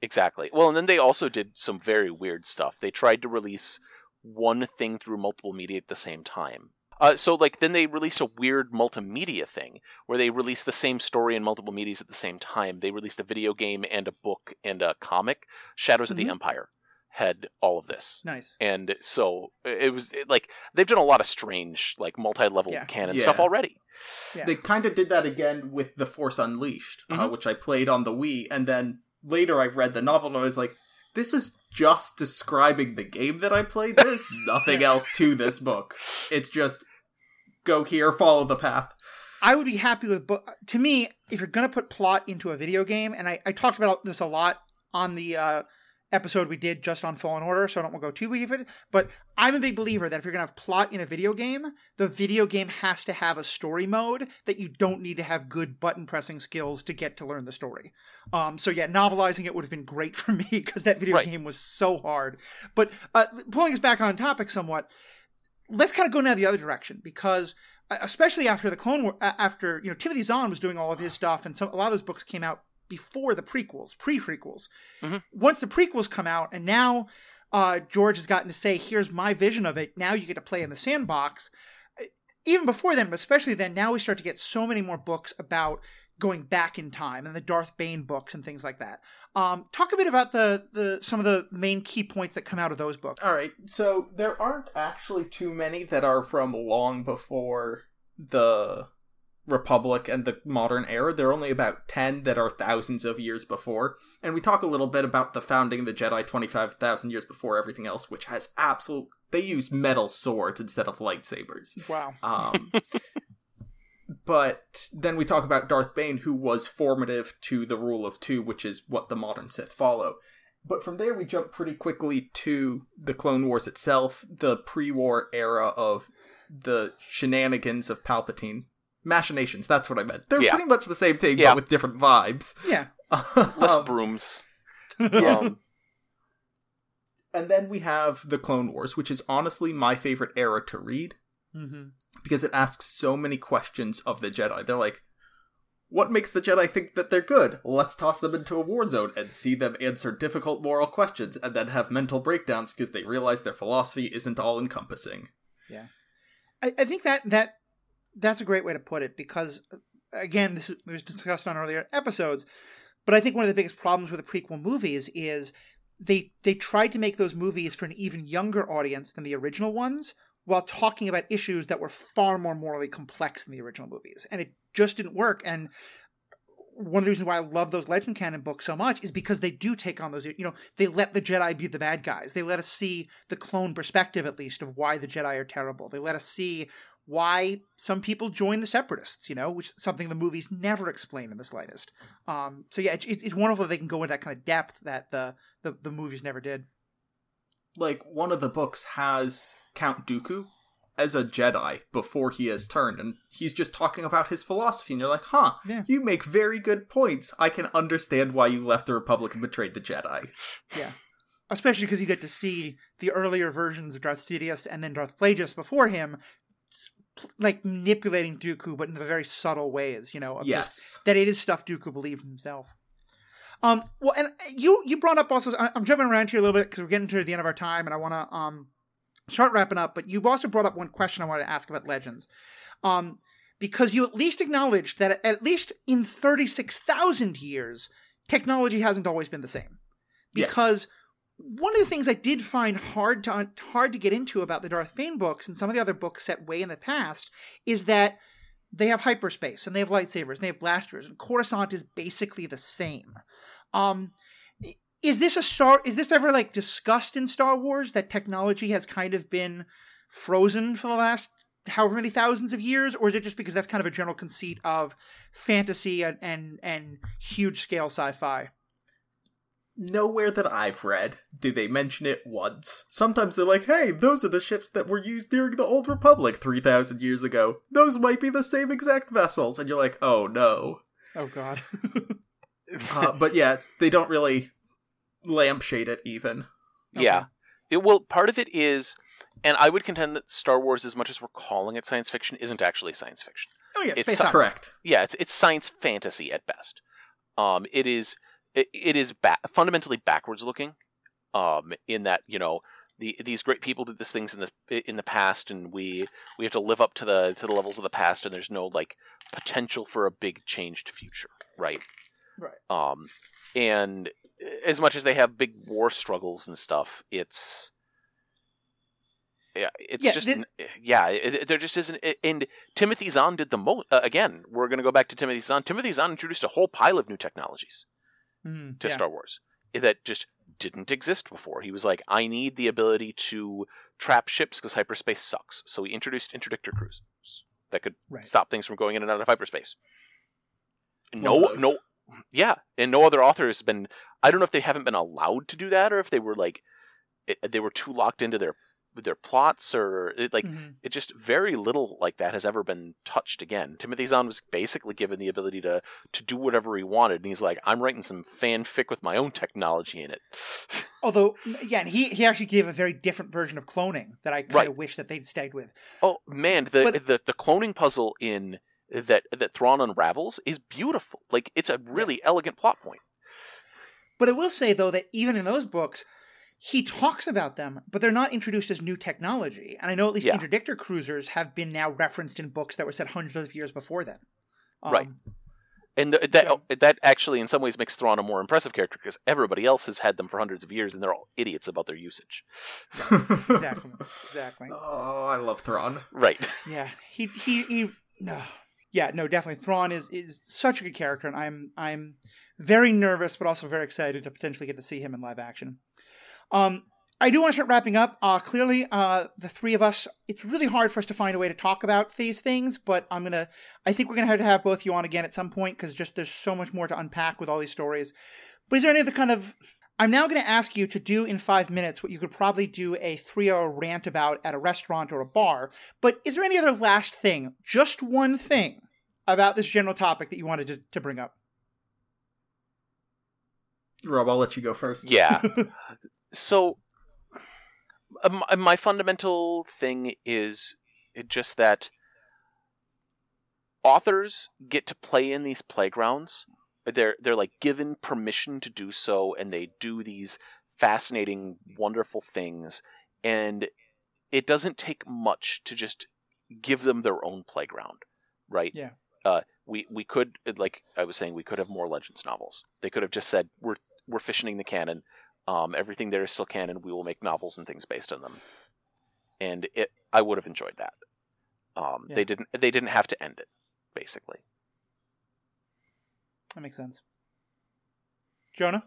Exactly. Well, and then they also did some very weird stuff. They tried to release one thing through multiple media at the same time. Uh, so, like, then they released a weird multimedia thing where they released the same story in multiple medias at the same time. They released a video game and a book and a comic. Shadows of Mhm. the Empire had all of this. Nice. And so it was it, like they've done a lot of strange, like multi-level Yeah. canon Yeah. stuff already. Yeah. They kind of did that again with The Force Unleashed, uh, Mhm. which I played on the Wii, and then later I read the novel and I was like, this is just describing the game that I played. There's nothing else to this book. It's just go here, follow the path. I would be happy with but To me, if you're going to put plot into a video game, and I, I talked about this a lot on the uh, episode we did just on Fallen Order, so I don't want to go too deep in it. But I'm a big believer that if you're going to have plot in a video game, the video game has to have a story mode that you don't need to have good button pressing skills to get to learn the story. Um, so yeah, novelizing it would have been great for me because that video Right. game was so hard. But uh, pulling us back on topic somewhat, let's kind of go now the other direction because uh, especially after the Clone War, after you know Timothy Zahn was doing all of his stuff, and some a lot of those books came out before the prequels, pre-prequels. Mhm. Once the prequels come out, and now uh, George has gotten to say, "Here's my vision of it." Now you get to play in the sandbox. Uh, Even before then, but especially then, now we start to get so many more books about going back in time and the Darth Bane books and things like that. Um, talk a bit about the the some of the main key points that come out of those books. All right, so there aren't actually too many that are from long before the Republic and the modern era. There are only about 10 that are thousands of years before. And we talk a little bit about the founding of the Jedi 25,000 years before everything else, which has absolute. They use metal swords instead of lightsabers. Wow. Um, but then we talk about Darth Bane, who was formative to the rule of two, which is what the modern Sith follow. But from there, we jump pretty quickly to the Clone Wars itself, the pre war era of the shenanigans of Palpatine. Machinations, that's what I meant. They're Yeah. pretty much the same thing, Yeah. but with different vibes. Yeah. Less Um, brooms. yeah. Um, and then we have the Clone Wars, which is honestly my favorite era to read. Hmm because it asks so many questions of the Jedi. They're like, what makes the Jedi think that they're good? Let's toss them into a war zone and see them answer difficult moral questions and then have mental breakdowns because they realize their philosophy isn't all encompassing. I, I think that that that's a great way to put it because again, this was discussed on earlier episodes. But I think one of the biggest problems with the prequel movies is they they tried to make those movies for an even younger audience than the original ones while talking about issues that were far more morally complex than the original movies and it just didn't work and one of the reasons why I love those legend canon books so much is because they do take on those you know they let the Jedi be the bad guys they let us see the clone perspective at least of why the Jedi are terrible they let us see why some people join the separatists, you know, which is something the movies never explain in the slightest. Um, so yeah, it's, it's wonderful that they can go into that kind of depth that the, the, the movies never did. Like one of the books has Count Dooku as a Jedi before he has turned, and he's just talking about his philosophy, and you're like, huh, Yeah. you make very good points. I can understand why you left the Republic and betrayed the Jedi. Yeah. Especially because you get to see the earlier versions of Darth Sidious and then Darth Plagueis before him, like manipulating Dooku, but in the very subtle ways, you know, just Yes. that it is stuff Dooku believed himself. Um, well, and you you brought up also. I'm jumping around here a little bit because we're getting to the end of our time, and I want to um start wrapping up. But you also brought up one question I wanted to ask about Legends, um, because you at least acknowledged that at least in 36,000 years, technology hasn't always been the same. Yes. Because one of the things I did find hard to hard to get into about the Darth Bane books and some of the other books set way in the past is that they have hyperspace and they have lightsabers and they have blasters and Coruscant is basically the same. Um, is this a star? Is this ever like discussed in Star Wars that technology has kind of been frozen for the last however many thousands of years, or is it just because that's kind of a general conceit of fantasy and and, and huge scale sci-fi? Nowhere that I've read do they mention it once. Sometimes they're like, hey, those are the ships that were used during the Old Republic 3,000 years ago. Those might be the same exact vessels. And you're like, oh no. Oh God. Uh, but yeah, they don't really lampshade it even. Yeah. It, well, part of it is, and I would contend that Star Wars, as much as we're calling it science fiction, isn't actually science fiction. Oh yeah, It's space so- Correct. Yeah, it's it's science fantasy at best. Um, it is it, it is ba- fundamentally backwards looking. Um, in that you know the these great people did these things in the in the past, and we we have to live up to the to the levels of the past, and there's no like potential for a big changed future, right? Right. Um, and as much as they have big war struggles and stuff, it's yeah, it's Yeah, just thi- yeah, it, it- there just isn't. And Timothy Zahn did the most. Uh, again, we're going to go back to Timothy Zahn. Timothy Zahn introduced a whole pile of new technologies Mhm, to yeah. Star Wars that just didn't exist before. He was like, I need the ability to trap ships because hyperspace sucks. So he introduced interdictor cruisers that could Right. stop things from going in and out of hyperspace. No, no, yeah, and no other author has been. I don't know if they haven't been allowed to do that, or if they were like, it, they were too locked into their their plots, or it, like Mhm. it just very little like that has ever been touched again. Timothy Zahn was basically given the ability to to do whatever he wanted, and he's like, I'm writing some fanfic with my own technology in it. Although, yeah, and he he actually gave a very different version of cloning that I kind Right. of wish that they'd stayed with. oh man, the, But- the the cloning puzzle in that that Thrawn unravels is beautiful. Like it's a really elegant plot point. But I will say though that even in those books, he talks about them, but they're not introduced as new technology. And I know at least Yeah. interdictor cruisers have been now referenced in books that were set hundreds of years before then. Um, Right. And th- that So- that actually, in some ways, makes Thrawn a more impressive character because everybody else has had them for hundreds of years, and they're all idiots about their usage. Exactly. Exactly. oh, I love Thrawn. Right. Yeah, he he he. No, yeah, no, definitely. Thrawn is is such a good character, and I'm I'm very nervous, but also very excited to potentially get to see him in live action. Um, I do want to start wrapping up. Uh, clearly, uh, the three of us, it's really hard for us to find a way to talk about these things, but I'm gonna. I think we're gonna have to have both you on again at some point because just there's so much more to unpack with all these stories. But is there any other kind of I'm now going to ask you to do in five minutes what you could probably do a three hour rant about at a restaurant or a bar. But is there any other last thing, just one thing, about this general topic that you wanted to, to bring up? Rob, I'll let you go first. Yeah. so, um, my fundamental thing is just that authors get to play in these playgrounds. They're they're like given permission to do so, and they do these fascinating, wonderful things. And it doesn't take much to just give them their own playground, right? Yeah. Uh, we we could like I was saying, we could have more Legends novels. They could have just said we're we're fissioning the canon. Um, everything there is still canon. We will make novels and things based on them, and it. I would have enjoyed that. Um, Yeah. They didn't. They didn't have to end it, basically. That makes sense. Jonah?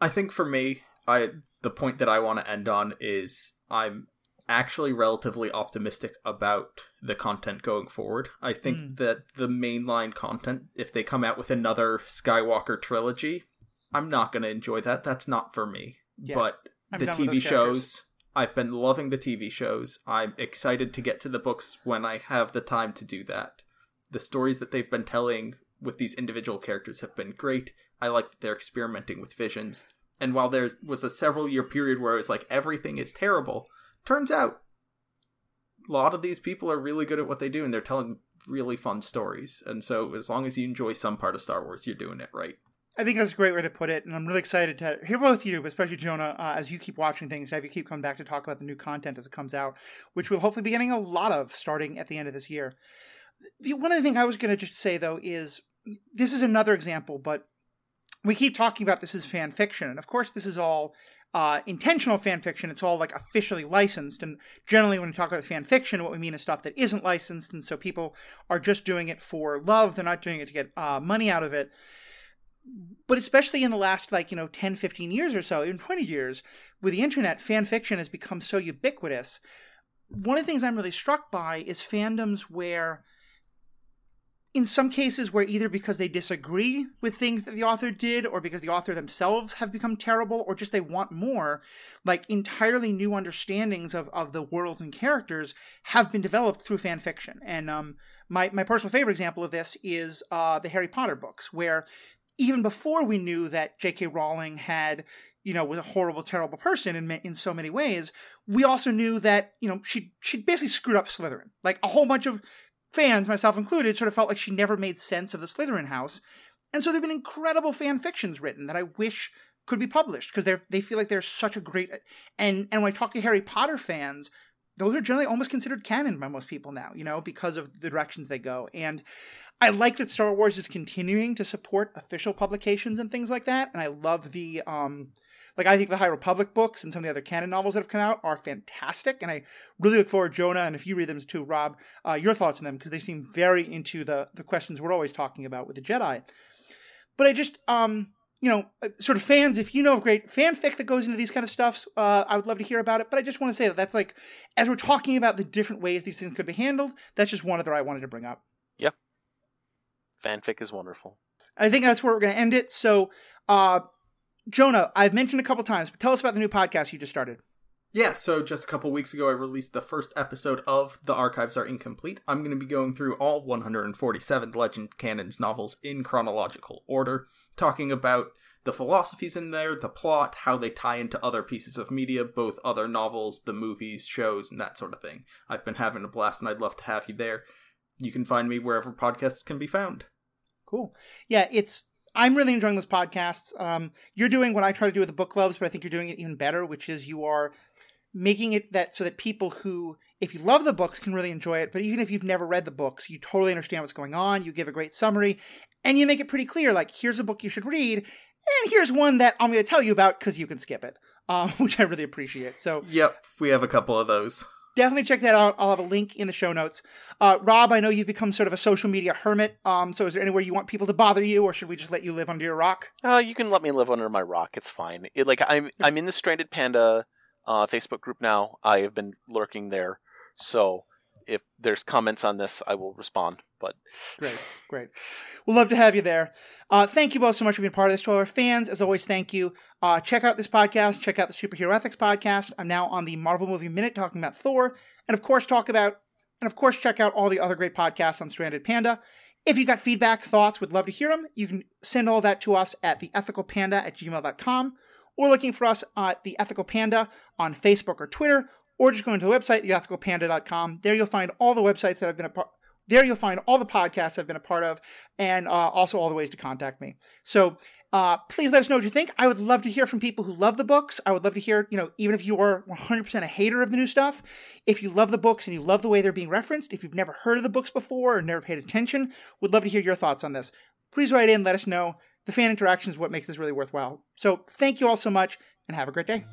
I think for me, I the point that I want to end on is I'm actually relatively optimistic about the content going forward. I think Mm. that the mainline content, if they come out with another Skywalker trilogy, I'm not going to enjoy that. That's not for me. Yeah, but I'm the TV shows, I've been loving the TV shows. I'm excited to get to the books when I have the time to do that. The stories that they've been telling with these individual characters have been great. I like that they're experimenting with visions. And while there was a several year period where it was like everything is terrible, turns out a lot of these people are really good at what they do and they're telling really fun stories. And so as long as you enjoy some part of Star Wars, you're doing it right. I think that's a great way to put it, and I'm really excited to hear both of you, especially Jonah, uh, as you keep watching things, as you keep coming back to talk about the new content as it comes out, which we'll hopefully be getting a lot of starting at the end of this year. The, one other thing I was going to just say, though, is this is another example, but we keep talking about this as fan fiction, and of course, this is all uh, intentional fan fiction. It's all like officially licensed, and generally, when we talk about fan fiction, what we mean is stuff that isn't licensed, and so people are just doing it for love. They're not doing it to get uh, money out of it but especially in the last like you know 10 15 years or so even 20 years with the internet fan fiction has become so ubiquitous one of the things i'm really struck by is fandoms where in some cases where either because they disagree with things that the author did or because the author themselves have become terrible or just they want more like entirely new understandings of, of the worlds and characters have been developed through fan fiction and um, my, my personal favorite example of this is uh, the harry potter books where even before we knew that J.K. Rowling had, you know, was a horrible, terrible person in in so many ways, we also knew that you know she she basically screwed up Slytherin. Like a whole bunch of fans, myself included, sort of felt like she never made sense of the Slytherin house, and so there've been incredible fan fictions written that I wish could be published because they they feel like they're such a great and and when I talk to Harry Potter fans. Those are generally almost considered canon by most people now, you know, because of the directions they go. And I like that Star Wars is continuing to support official publications and things like that, and I love the um like I think the High Republic books and some of the other canon novels that have come out are fantastic, and I really look forward, Jonah, and if you read them too, Rob, uh, your thoughts on them because they seem very into the the questions we're always talking about with the Jedi. But I just um you know uh, sort of fans, if you know of great fanfic that goes into these kind of stuffs, uh, I would love to hear about it. But I just want to say that that's like as we're talking about the different ways these things could be handled, that's just one other I wanted to bring up. Yeah, fanfic is wonderful. I think that's where we're going to end it. So, uh, Jonah, I've mentioned a couple times, but tell us about the new podcast you just started. Yeah, so just a couple weeks ago, I released the first episode of The Archives Are Incomplete. I'm going to be going through all 147 Legend Canons novels in chronological order, talking about the philosophies in there, the plot, how they tie into other pieces of media, both other novels, the movies, shows, and that sort of thing. I've been having a blast, and I'd love to have you there. You can find me wherever podcasts can be found. Cool. Yeah, it's. I'm really enjoying those podcasts. Um, you're doing what I try to do with the book clubs, but I think you're doing it even better, which is you are making it that so that people who, if you love the books, can really enjoy it. But even if you've never read the books, you totally understand what's going on. You give a great summary, and you make it pretty clear. Like, here's a book you should read, and here's one that I'm going to tell you about because you can skip it, um, which I really appreciate. So Yep, we have a couple of those. Definitely check that out. I'll have a link in the show notes. Uh, Rob, I know you've become sort of a social media hermit. Um, so is there anywhere you want people to bother you, or should we just let you live under your rock? Uh, you can let me live under my rock. It's fine. It, like I'm, I'm in the Stranded Panda uh, Facebook group now. I have been lurking there, so if there's comments on this, I will respond. But Great, great. We'll love to have you there. Uh, thank you both so much for being part of this. To our fans, as always, thank you. Uh, check out this podcast. Check out the Superhero Ethics podcast. I'm now on the Marvel Movie Minute talking about Thor, and of course, talk about, and of course, check out all the other great podcasts on Stranded Panda. If you got feedback, thoughts, would love to hear them. You can send all that to us at theethicalpanda at gmail.com or looking for us at The Ethical Panda on Facebook or Twitter, or just go to the website, theethicalpanda.com. There you'll find all the websites that I've been a part there you'll find all the podcasts I've been a part of and uh, also all the ways to contact me. So uh, please let us know what you think. I would love to hear from people who love the books. I would love to hear, you know, even if you are 100% a hater of the new stuff, if you love the books and you love the way they're being referenced, if you've never heard of the books before or never paid attention, would love to hear your thoughts on this. Please write in, let us know. The fan interaction is what makes this really worthwhile. So thank you all so much and have a great day.